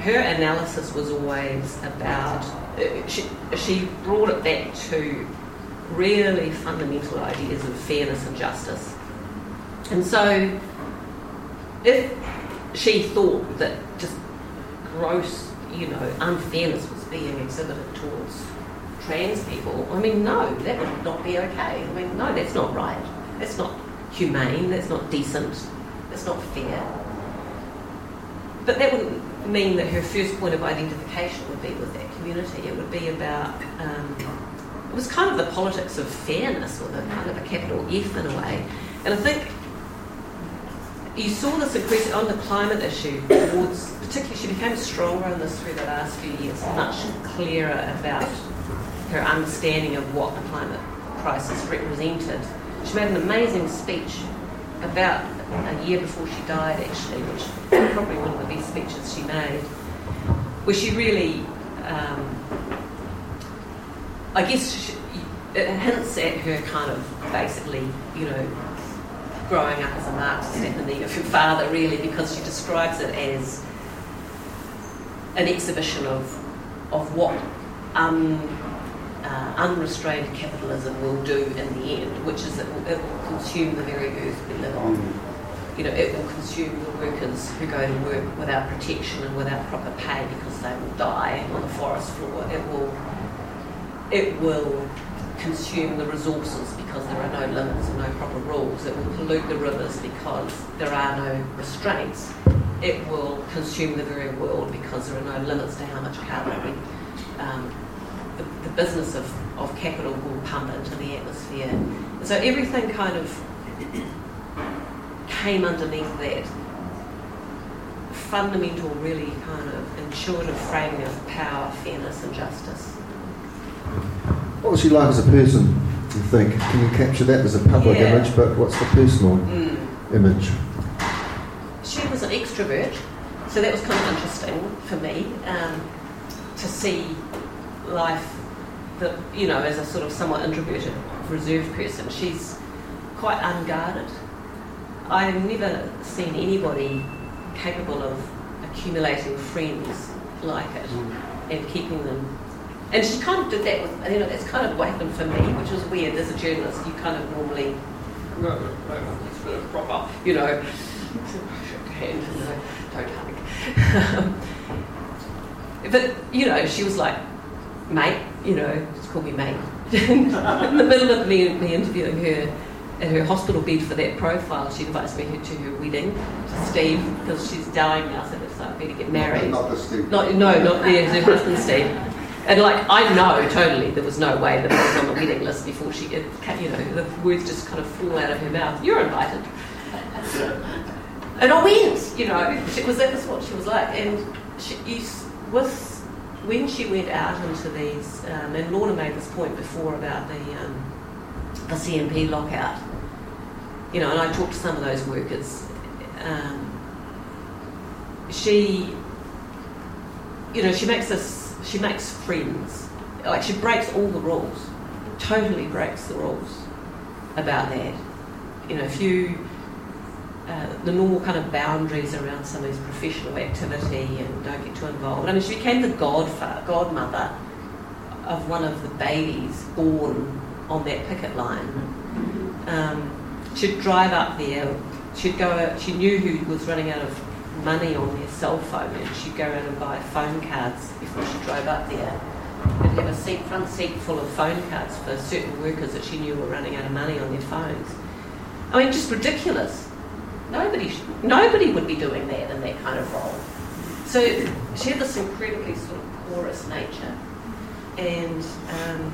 her analysis was always about, uh, she, she brought it back to really fundamental ideas of fairness and justice. And so, if she thought that just gross, you know, unfairness was being exhibited towards trans people, I mean, no, that would not be okay. I mean, no, that's not right. That's not humane. That's not decent. That's not fair. But that wouldn't mean that her first point of identification would be with that community. It would be about um, it was kind of the politics of fairness, or the kind of a capital F in a way. And I think you saw this increase on the climate issue towards, particularly, she became stronger on this through the last few years, much clearer about her understanding of what the climate crisis represented. She made an amazing speech about a year before she died, actually, which was probably one of the best speeches she made, where she really um, I guess she, it hints at her kind of basically, you know, growing up as a Marxist at the knee of her father, really, because she describes it as an exhibition of of what un, uh, unrestrained capitalism will do in the end, which is it will, it will consume the very earth we live on. You know, it will consume the workers who go to work without protection and without proper pay because they will die on the forest floor. It will it will consume the resources because there are no limits and no proper rules. It will pollute the rivers because there are no restraints. It will consume the very world because there are no limits to how much carbon we, um, the, the, business of, of capital will pump into the atmosphere. So everything kind of came underneath that fundamental, really kind of intuitive framing of power, fairness, and justice. What was she like as a person, you think? Can you capture that as a public yeah. image, but what's the personal mm. image? She was an extrovert, so that was kind of interesting for me um, to see life, that, you know, as a sort of somewhat introverted, reserved person. She's quite unguarded. I've never seen anybody capable of accumulating friends like it mm. and keeping them and she kind of did that with, you know, that's kind of what happened for me, which was weird. As a journalist, you kind of normally, no, no, no, it's proper, you know, shake hand, don't hug. but, you know, she was like, mate, you know, just call me mate. In the middle of me, me interviewing her, in her hospital bed for that profile, she invites me to her wedding to Steve because she's dying now, so it's like to get married. Not the Steve. Not, no, not yeah, her husband Steve. And like I know totally there was no way that I was on the waiting list before she, ca- you know, the words just kind of fall out of her mouth. You're invited. And I went, you know, was that was what she was like. And she, you, s- with when she went out into these, um, and Lorna made this point before about the um, the CMP lockout. You know, and I talked to some of those workers. Um, she, you know, she makes us, she makes friends. Like she breaks all the rules, totally breaks the rules about that. You know, if you uh, the normal kind of boundaries around somebody's professional activity and don't get too involved. I mean, she became the godfather, godmother of one of the babies born on that picket line. Um, she'd drive up there. She'd go. She knew who was running out of money on their cell phone, and she'd go around and buy phone cards before she drove up there. And have a seat, front seat full of phone cards for certain workers that she knew were running out of money on their phones. I mean, just ridiculous. Nobody, sh- nobody would be doing that in that kind of role. So she had this incredibly sort of porous nature, and um,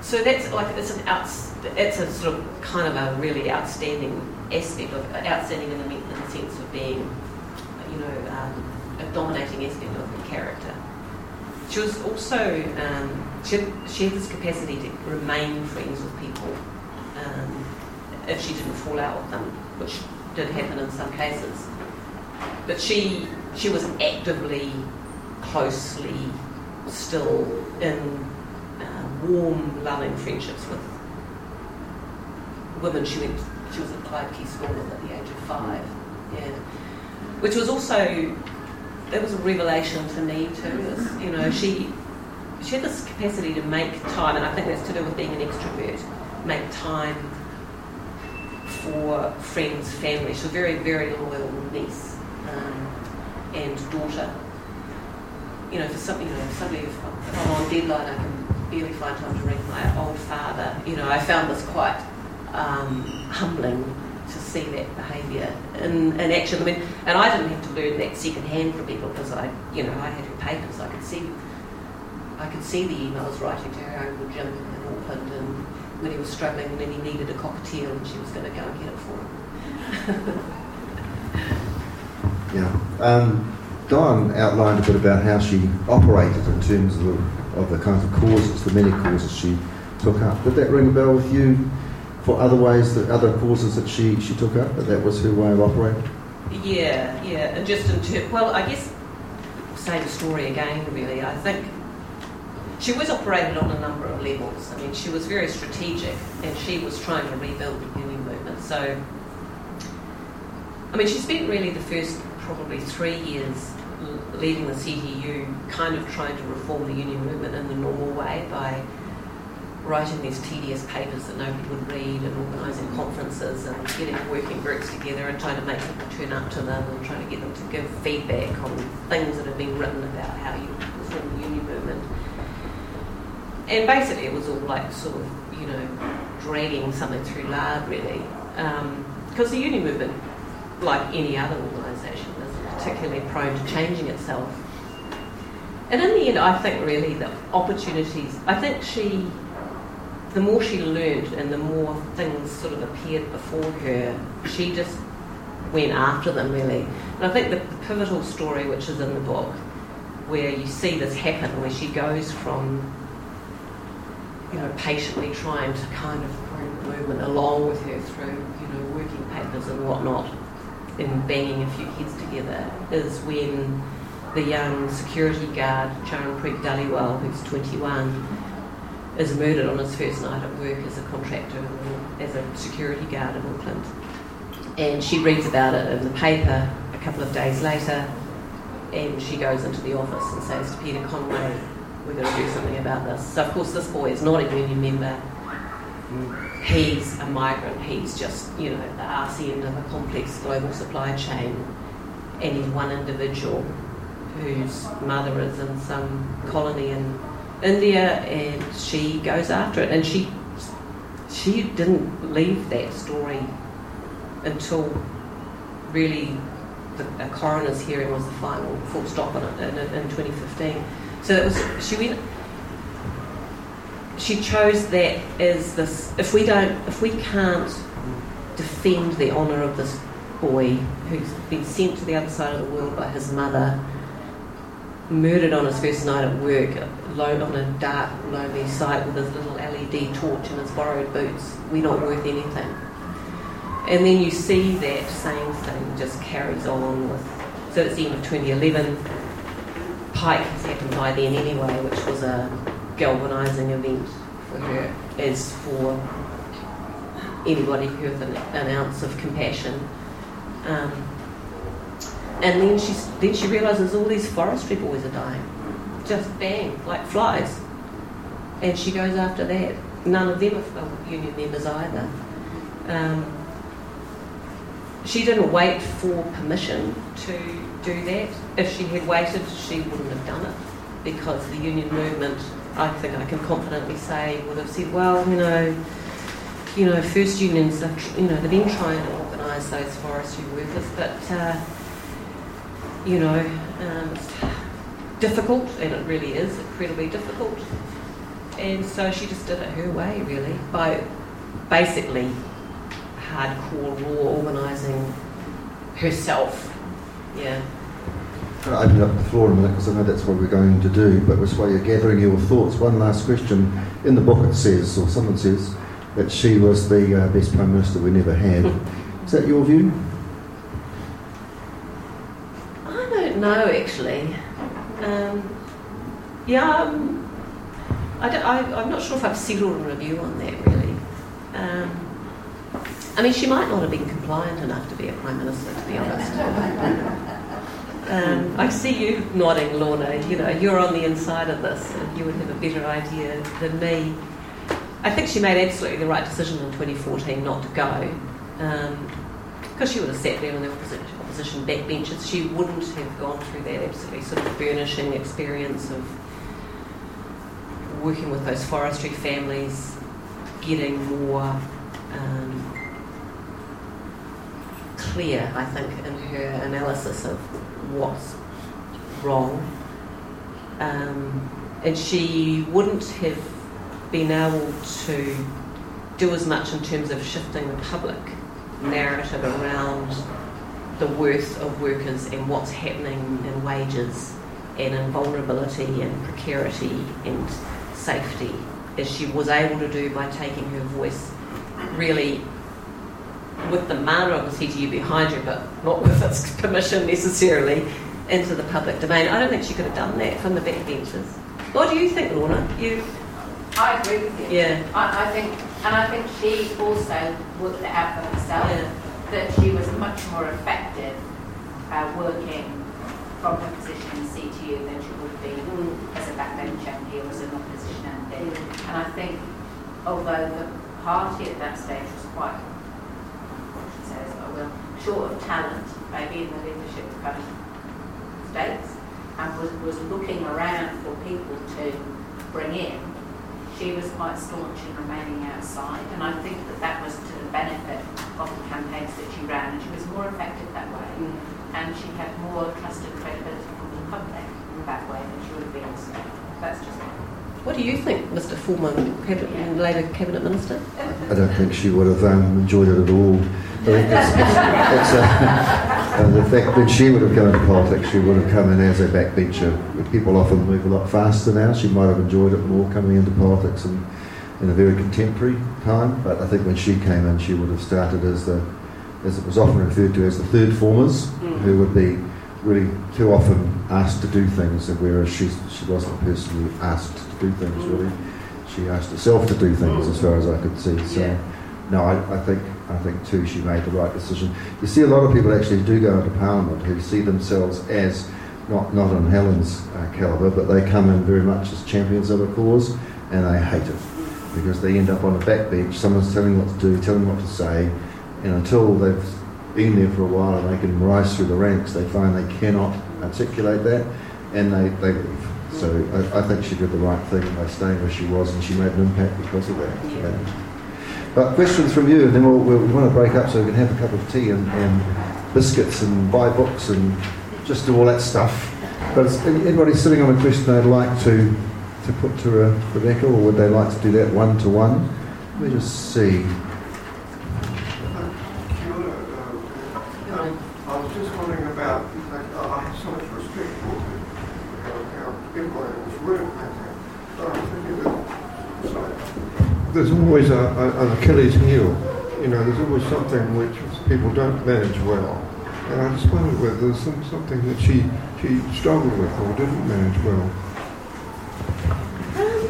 so that's like it's an outs, it's a sort of kind of a really outstanding aspect of outstanding in the, in the sense of being, you know, um, a dominating aspect of her character. She was also um, she, had, she had this capacity to remain friends with people. Um, if she didn't fall out with them, which did happen in some cases. But she she was actively, closely, still in uh, warm, loving friendships with women. She went she was at Clyde Quay School at the age of five, yeah, which was also that was a revelation to me too. You know, she she had this capacity to make time, and I think that's to do with being an extrovert. Make time for friends, family. She's a very, very loyal niece um, and daughter. You know, for something, you know, somebody, if I'm on deadline, I can barely find time to ring my old father. You know, I found this quite um, humbling to see that behaviour in, in action. I mean, and I didn't have to learn that secondhand from people because I, you know, I had her papers. I could see, I could see the emails writing to her uncle Jim in Auckland and when he was struggling and then he needed a cockatiel and she was going to go and get it for him. Yeah. Um, Diane outlined a bit about how she operated in terms of the, of the kinds of causes, the many causes she took up. Did that ring a bell with you for other ways, that other causes that she, she took up, that that was her way of operating? Yeah, yeah, and just in ter- well, I guess same story again. Really, I think she was operated on a number of levels. I mean, she was very strategic, and she was trying to rebuild the union movement. So, I mean, she spent really the first probably three years leading the CTU, kind of trying to reform the union movement in the normal way by writing these tedious papers that nobody would read and organising conferences and getting working groups together and trying to make people turn up to them and trying to get them to give feedback on things that have been written about how you reform the union movement. And basically it was all like sort of, you know, dragging something through lard really. Um, because the union movement, like any other organisation, is particularly prone to changing itself. And in the end, I think really the opportunities, I think she the more she learned and the more things sort of appeared before her, she just went after them really. And I think the, the pivotal story, which is in the book, where you see this happen, where she goes from, you know, patiently trying to kind of bring the movement along with her through, you know, working papers and whatnot, and banging a few heads together, is when the young security guard, Charanpreet Dhaliwal, who's 21, is murdered on his first night at work as a contractor, as a security guard in Auckland. And she reads about it in the paper a couple of days later, and she goes into the office and says to Peter Conway, we've got to do something about this. So, of course, this boy is not a union member. He's a migrant. He's just, you know, the arse end of a complex global supply chain. And he's one individual whose mother is in some colony in India, and she goes after it. And she she didn't leave that story until really the, a coroner's hearing was the final full stop on it in, in 2015. So it was she went. She chose that as this. If we don't, if we can't defend the honour of this boy who's been sent to the other side of the world by his mother, murdered on his first night at work, alone on a dark, lonely site with his little LED torch and his borrowed boots, we're not worth anything. And then you see that same thing just carries on with. So it's the end of 2011. Pike has happened by then anyway, which was a galvanising event for her, as for anybody who has an, an ounce of compassion. Um, and then she then she realises all these forestry boys are dying, just bang like flies. And she goes after that. None of them are union members either. Um, she didn't wait for permission to do that. If she had waited, she wouldn't have done it because the union movement, I think I can confidently say, would have said, well, you know, you know, first unions, are, you know, they've been trying to organise those forestry workers, but, uh, you know, um, difficult, and it really is incredibly difficult. And so she just did it her way, really, by basically hardcore raw organising herself. Yeah. I'm going to open up the floor a minute because I know that's what we're going to do, but this way you're gathering your thoughts. One last question. In the book it says, or someone says, that she was the uh, best Prime Minister we never had. Is that your view? I don't know, actually. Um, yeah, um, I am not sure if I've settled a view on that, really. Um, I mean, she might not have been compliant enough to be a Prime Minister, to be honest. Um, I see you nodding, Lorna. You know, you're on the inside of this, and you would have a better idea than me. I think she made absolutely the right decision in 2014 not to go, because um, she would have sat there on the opposition, opposition backbenches. She wouldn't have gone through that absolutely sort of burnishing experience of working with those forestry families, getting more. Um, clear, I think, in her analysis of what's wrong. Um, and she wouldn't have been able to do as much in terms of shifting the public narrative around the worth of workers and what's happening in wages and in vulnerability and precarity and safety as she was able to do by taking her voice really with the mana of the CTU behind her, but not with its permission necessarily, into the public domain. I don't think she could have done that from the backbenches. What do you think, Lorna? You? I agree with you. Yeah. I, I think, and I think she also worked it out for herself yeah. That she was much more effective uh, working from her position in CTU than she would be mm. as a backbench backbencher here as an opposition MP. Mm. And I think, although the party at that stage was quite she says, oh, well, short of talent, maybe in the leadership of states, and was, was looking around for people to bring in, she was quite staunch in remaining outside. And I think that that was to the benefit of the campaigns that she ran, and she was more effective that way. Mm. And she had more trust and credibility from the public in that way than she would have been also. That's just what do you think, Mr. Fullman, cabinet, Labour Cabinet Minister? I don't think she would have um, enjoyed it at all. I think it's, it's, uh, the fact that she would have come into politics, she would have come in as a backbencher. People often move a lot faster now. She might have enjoyed it more coming into politics in, in a very contemporary time. But I think when she came in, she would have started as the, as it was often referred to as the third formers, mm. who would be really too often asked to do things, whereas she she wasn't the person who asked to do things really. She asked herself to do things, as far as I could see. So, yeah. No, I, I think I think too she made the right decision. You see, a lot of people actually do go into Parliament who see themselves as not not on Helen's uh, calibre, but they come in very much as champions of a cause, and they hate it because they end up on a backbench. Someone's telling what to do, telling what to say, and until they've been there for a while and they can rise through the ranks, they find they cannot articulate that, and they, they leave. So I, I think she did the right thing by staying where she was, and she made an impact because of that. Yeah. But questions from you, and then we'll, we'll, we want to break up so we can have a cup of tea and, and biscuits and buy books and just do all that stuff. But anybody sitting on a question they'd like to, to put to uh, Rebecca, or would they like to do that one to one? Let me just see. I was just wondering about, like, uh, I have so much respect for how, how everybody was work but I'm thinking that so, there's always a, a, an Achilles heel. You know, there's always something which people don't manage well. And I just wondered whether there's some, something that she, she struggled with or didn't manage well. Um,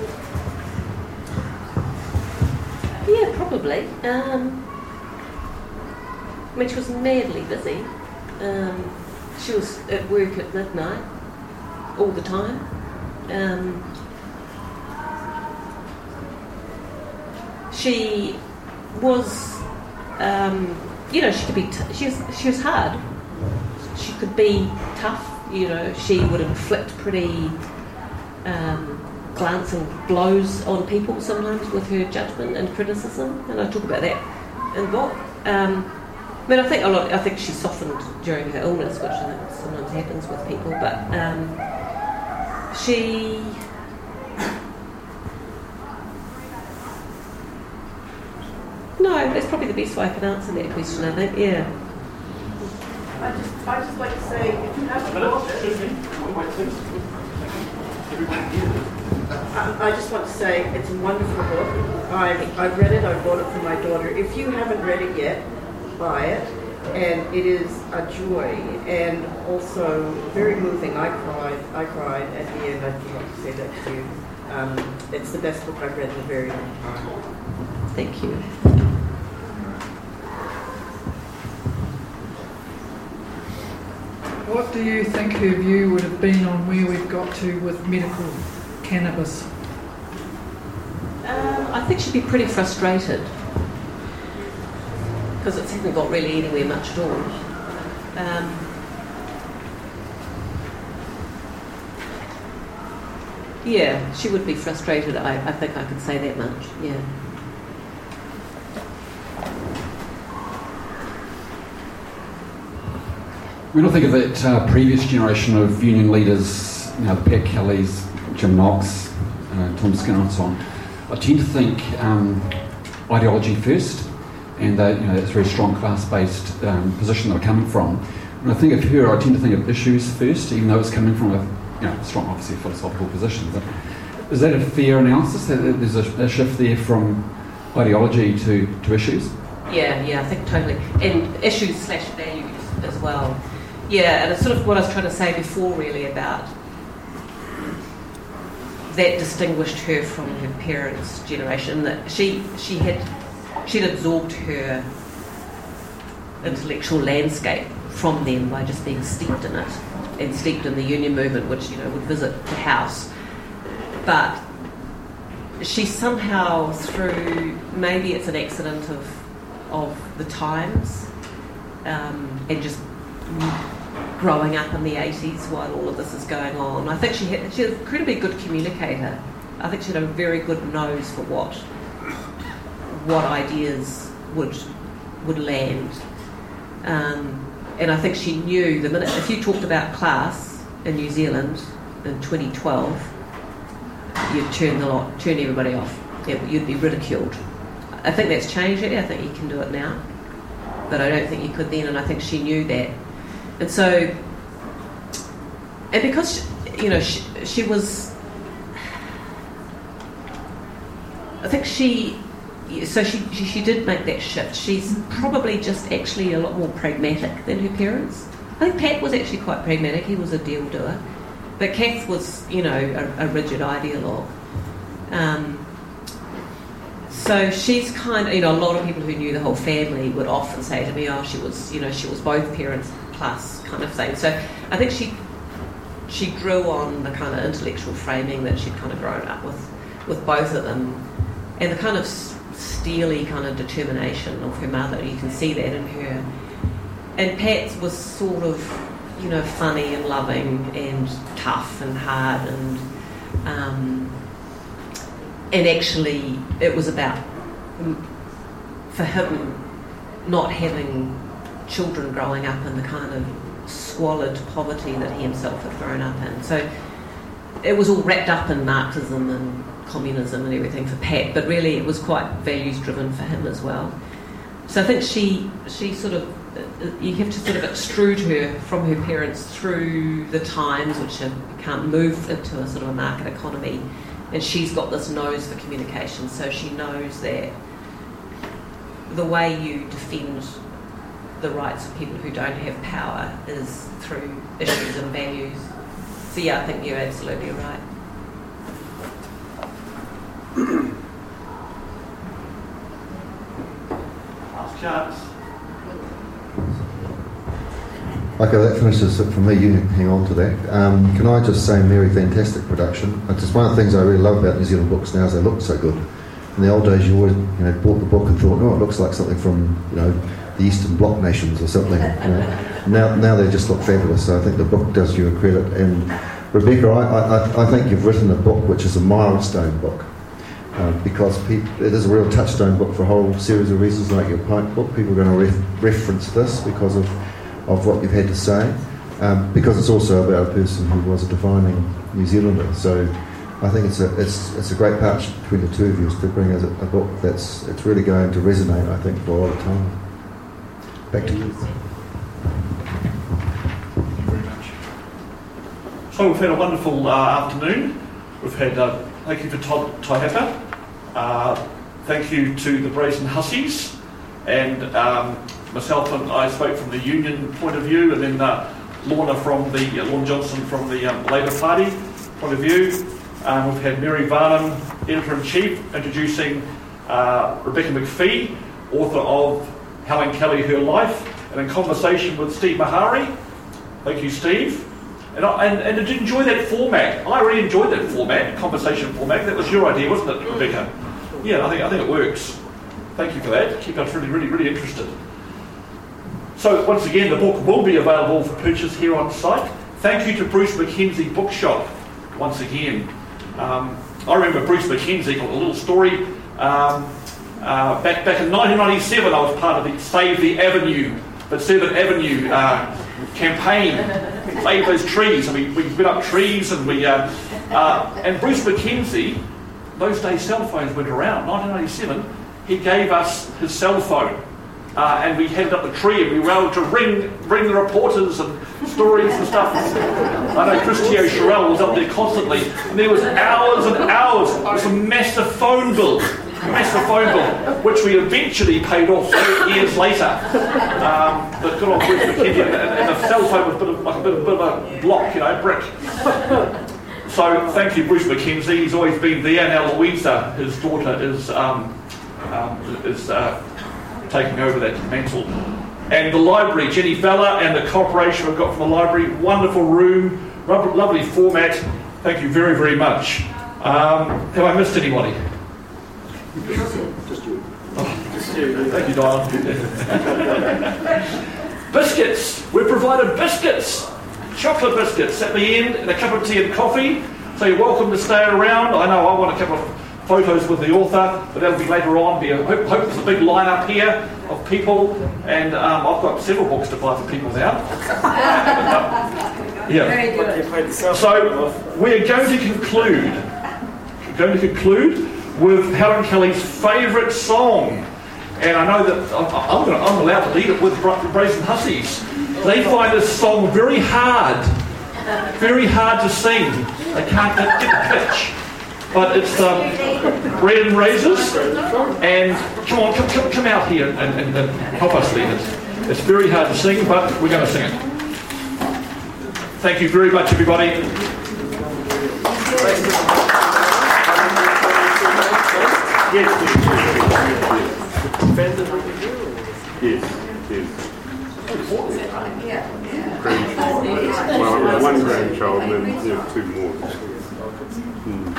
Yeah, probably. Um, I mean, she was madly busy. Um, she was at work at midnight all the time. Um, she was, um, you know, she could be. T- she was. She was hard. She could be tough. You know, she would inflict pretty um, glancing blows on people sometimes with her judgment and criticism, and I talk about that in the book. Um, I mean, I think a lot. I think she softened during her illness, which I think sometimes happens with people. But um, she, no, that's probably the best way I can answer that question. I think, yeah. I just, I just like to say, if you have a book, I, I just want to say it's a wonderful book. I, I read it. I bought it for my daughter. If you haven't read it yet, buy it. And it is a joy and also very moving. I cried. I cried at the end. I forgot to say that to you. Um, it's the best book I've read in a very long time. Thank you. What do you think her view would have been on where we've got to with medical cannabis? Um, I think she'd be pretty frustrated because it hasn't got really anywhere much at all. Um, yeah, she would be frustrated. I, I think I can say that much. Yeah. When I think of that uh, previous generation of union leaders, you know, the Pat Kellys, Jim Knox, uh, Tom Skinner, and so on, I tend to think um, ideology first, and that you know that's a very strong class-based um, position they're coming from. When I think of her, I tend to think of issues first, even though it's coming from a you know, strong, obviously philosophical position. But is that a fair analysis? That there's a, a shift there from ideology to, to issues? Yeah, yeah, I think totally. And issues slash values as well. Yeah, and it's sort of what I was trying to say before, really, about that distinguished her from her parents' generation. That she she had she'd absorbed her intellectual landscape from them by just being steeped in it and steeped in the union movement, which you know would visit the house. But she somehow, through maybe it's an accident of of the times um, and just growing up in the 80s while all of this is going on. I think she had, she was an incredibly good communicator. I think she had a very good nose for what what ideas would would land. Um, and I think she knew the minute if you talked about class in New Zealand in 2012, you'd turn the lot, turn everybody off. You'd be ridiculed. I think that's changed. I think you can do it now, but I don't think you could then. And I think she knew that and so, and because, you know, she, she was, I think she, so she, she, she did make that shift. She's probably just actually a lot more pragmatic than her parents. I think Pat was actually quite pragmatic. He was a deal doer. But Kath was, you know, a, a rigid ideologue. Um, so she's kind of, you know, a lot of people who knew the whole family would often say to me, oh, she was, you know, she was both parents plus kind of thing. So I think she she drew on the kind of intellectual framing that she'd kind of grown up with with both of them, and the kind of steely kind of determination of her mother. You can see that in her. And Pat's was sort of, you know, funny and loving and tough and hard and um, and actually it was about for him not having children growing up in the kind of squalid poverty that he himself had grown up in. So it was all wrapped up in Marxism and communism and everything for Pat, but really it was quite values driven for him as well. So I think she she sort of you have to sort of extrude her from her parents through the times, which can't move into a sort of a market economy, and she's got this nose for communication, so she knows that the way you defend the rights of people who don't have power is through issues and values. So yeah, I think you're absolutely right. Last chance. Okay, that finishes it for me. You hang on to that. Um, can I just say, Mary, fantastic production. It's just one of the things I really love about New Zealand books now is they look so good. In the old days, you always, you know, bought the book and thought, oh, it looks like something from, you know, the Eastern Bloc nations or something. You know. Now, now they just look fabulous. So I think the book does you a credit. And Rebecca, I, I, I think you've written a book which is a milestone book. Uh, because it is a real touchstone book for a whole series of reasons, like your Pike book. People are going to ref- reference this because of, of what you've had to say, um, because it's also about a person who was a defining New Zealander. So I think it's a, it's, it's a great partnership between the two of you to bring us a, a book that's it's really going to resonate, I think, for a lot of time. Back to you. So we've had a wonderful uh, afternoon. We've had uh, thank you to Todd. Uh, thank you to the Brazen Hussies, and um, myself and I spoke from the union point of view, and then uh, Lorna from the uh, Lorna Johnson from the um, Labour Party point of view. Um, we've had Mary Varnham, editor in chief, introducing uh, Rebecca Macfie, author of Helen Kelly, Her Life, and in conversation with Steve Maharey. Thank you, Steve. And I, and, and did enjoy that format. I really enjoyed that format, conversation format. That was your idea, wasn't it, Rebecca? Yeah, I think I think it works. Thank you for that. Keep us really, really, really interested. So once again, the book will be available for purchase here on site. Thank you to Bruce McKenzie Bookshop once again. Um, I remember Bruce McKenzie got a little story. Um, uh, back, back in 1997, I was part of the Save the Avenue, the 7th Avenue uh, campaign. Save those trees. And we, we put up trees and we. Uh, uh, and Bruce McKenzie, those days cell phones went around, 1997, he gave us his cell phone. Uh, and we headed up the tree and we were able to ring ring the reporters and stories and stuff. I know Chris Teo-Sherrell was up there constantly, and there was hours and hours. It was a massive phone bill, massive phone bill, which we eventually paid off years later. Um, but good old McKenzie, and, the cell phone was a bit of, like a bit, of, bit of a block, you know, brick. So thank you, Bruce McKenzie. He's always been there. Now Louisa, his daughter, is um, um, is. Uh, taking over that mantle. And the library, Jenny Fella and the cooperation we've got from the library, wonderful room, lovely format. Thank you very, very much. Um, have I missed anybody? Just you. Just you. Thank you, Diane. biscuits. We've provided biscuits, chocolate biscuits at the end, and a cup of tea and coffee. So you're welcome to stay around. I know I want a couple of photos with the author, but that'll be later on. Be a, hope, hope there's a big line up here of people, and um, I've got several books to buy for people now. yeah. So we're going to conclude. We're going to conclude with Helen Kelly's favourite song. And I know that I'm, I'm, gonna, I'm allowed to lead it with Brazen Hussies. They find this song very hard, very hard to sing. They can't get, the pitch but it's um, bread and roses. And come on, come, come, come out here and, and, and help us lead it. It's very hard to sing, but we're going to sing it. Thank you very much, everybody. Yes, yes. Yes. Yes. Well, one grandchild and then yeah, two more. Hmm.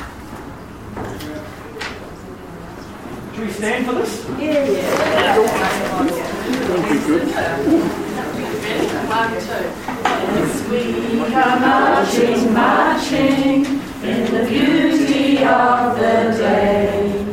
Should we stand for this? Yeah, yeah. That'd be good. Yes, we are marching, marching in the beauty of the day.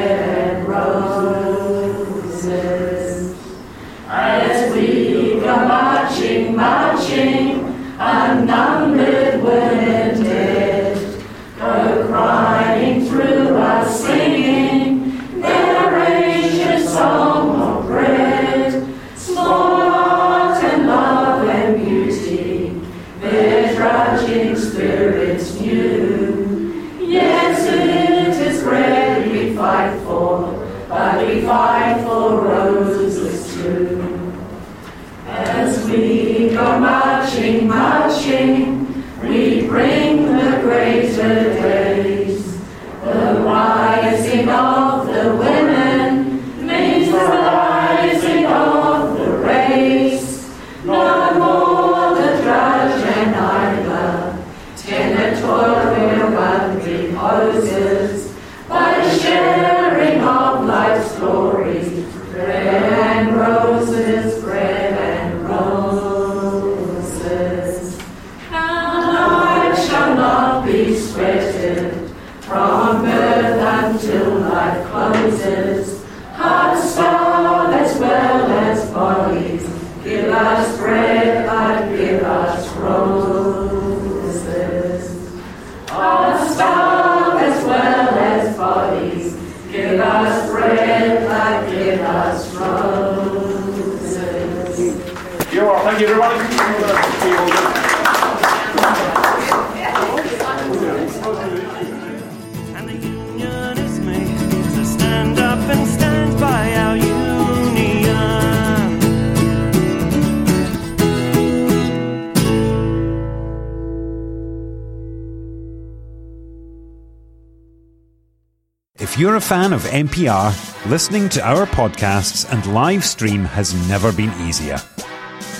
NPR, listening to our podcasts and live stream has never been easier.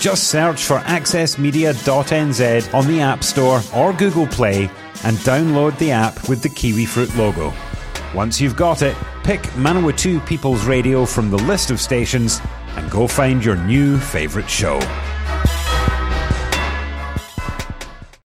Just search for accessmedia.nz on the App Store or Google Play and download the app with the kiwi fruit logo. Once you've got it, pick Manawatu People's Radio from the list of stations and go find your new favourite show.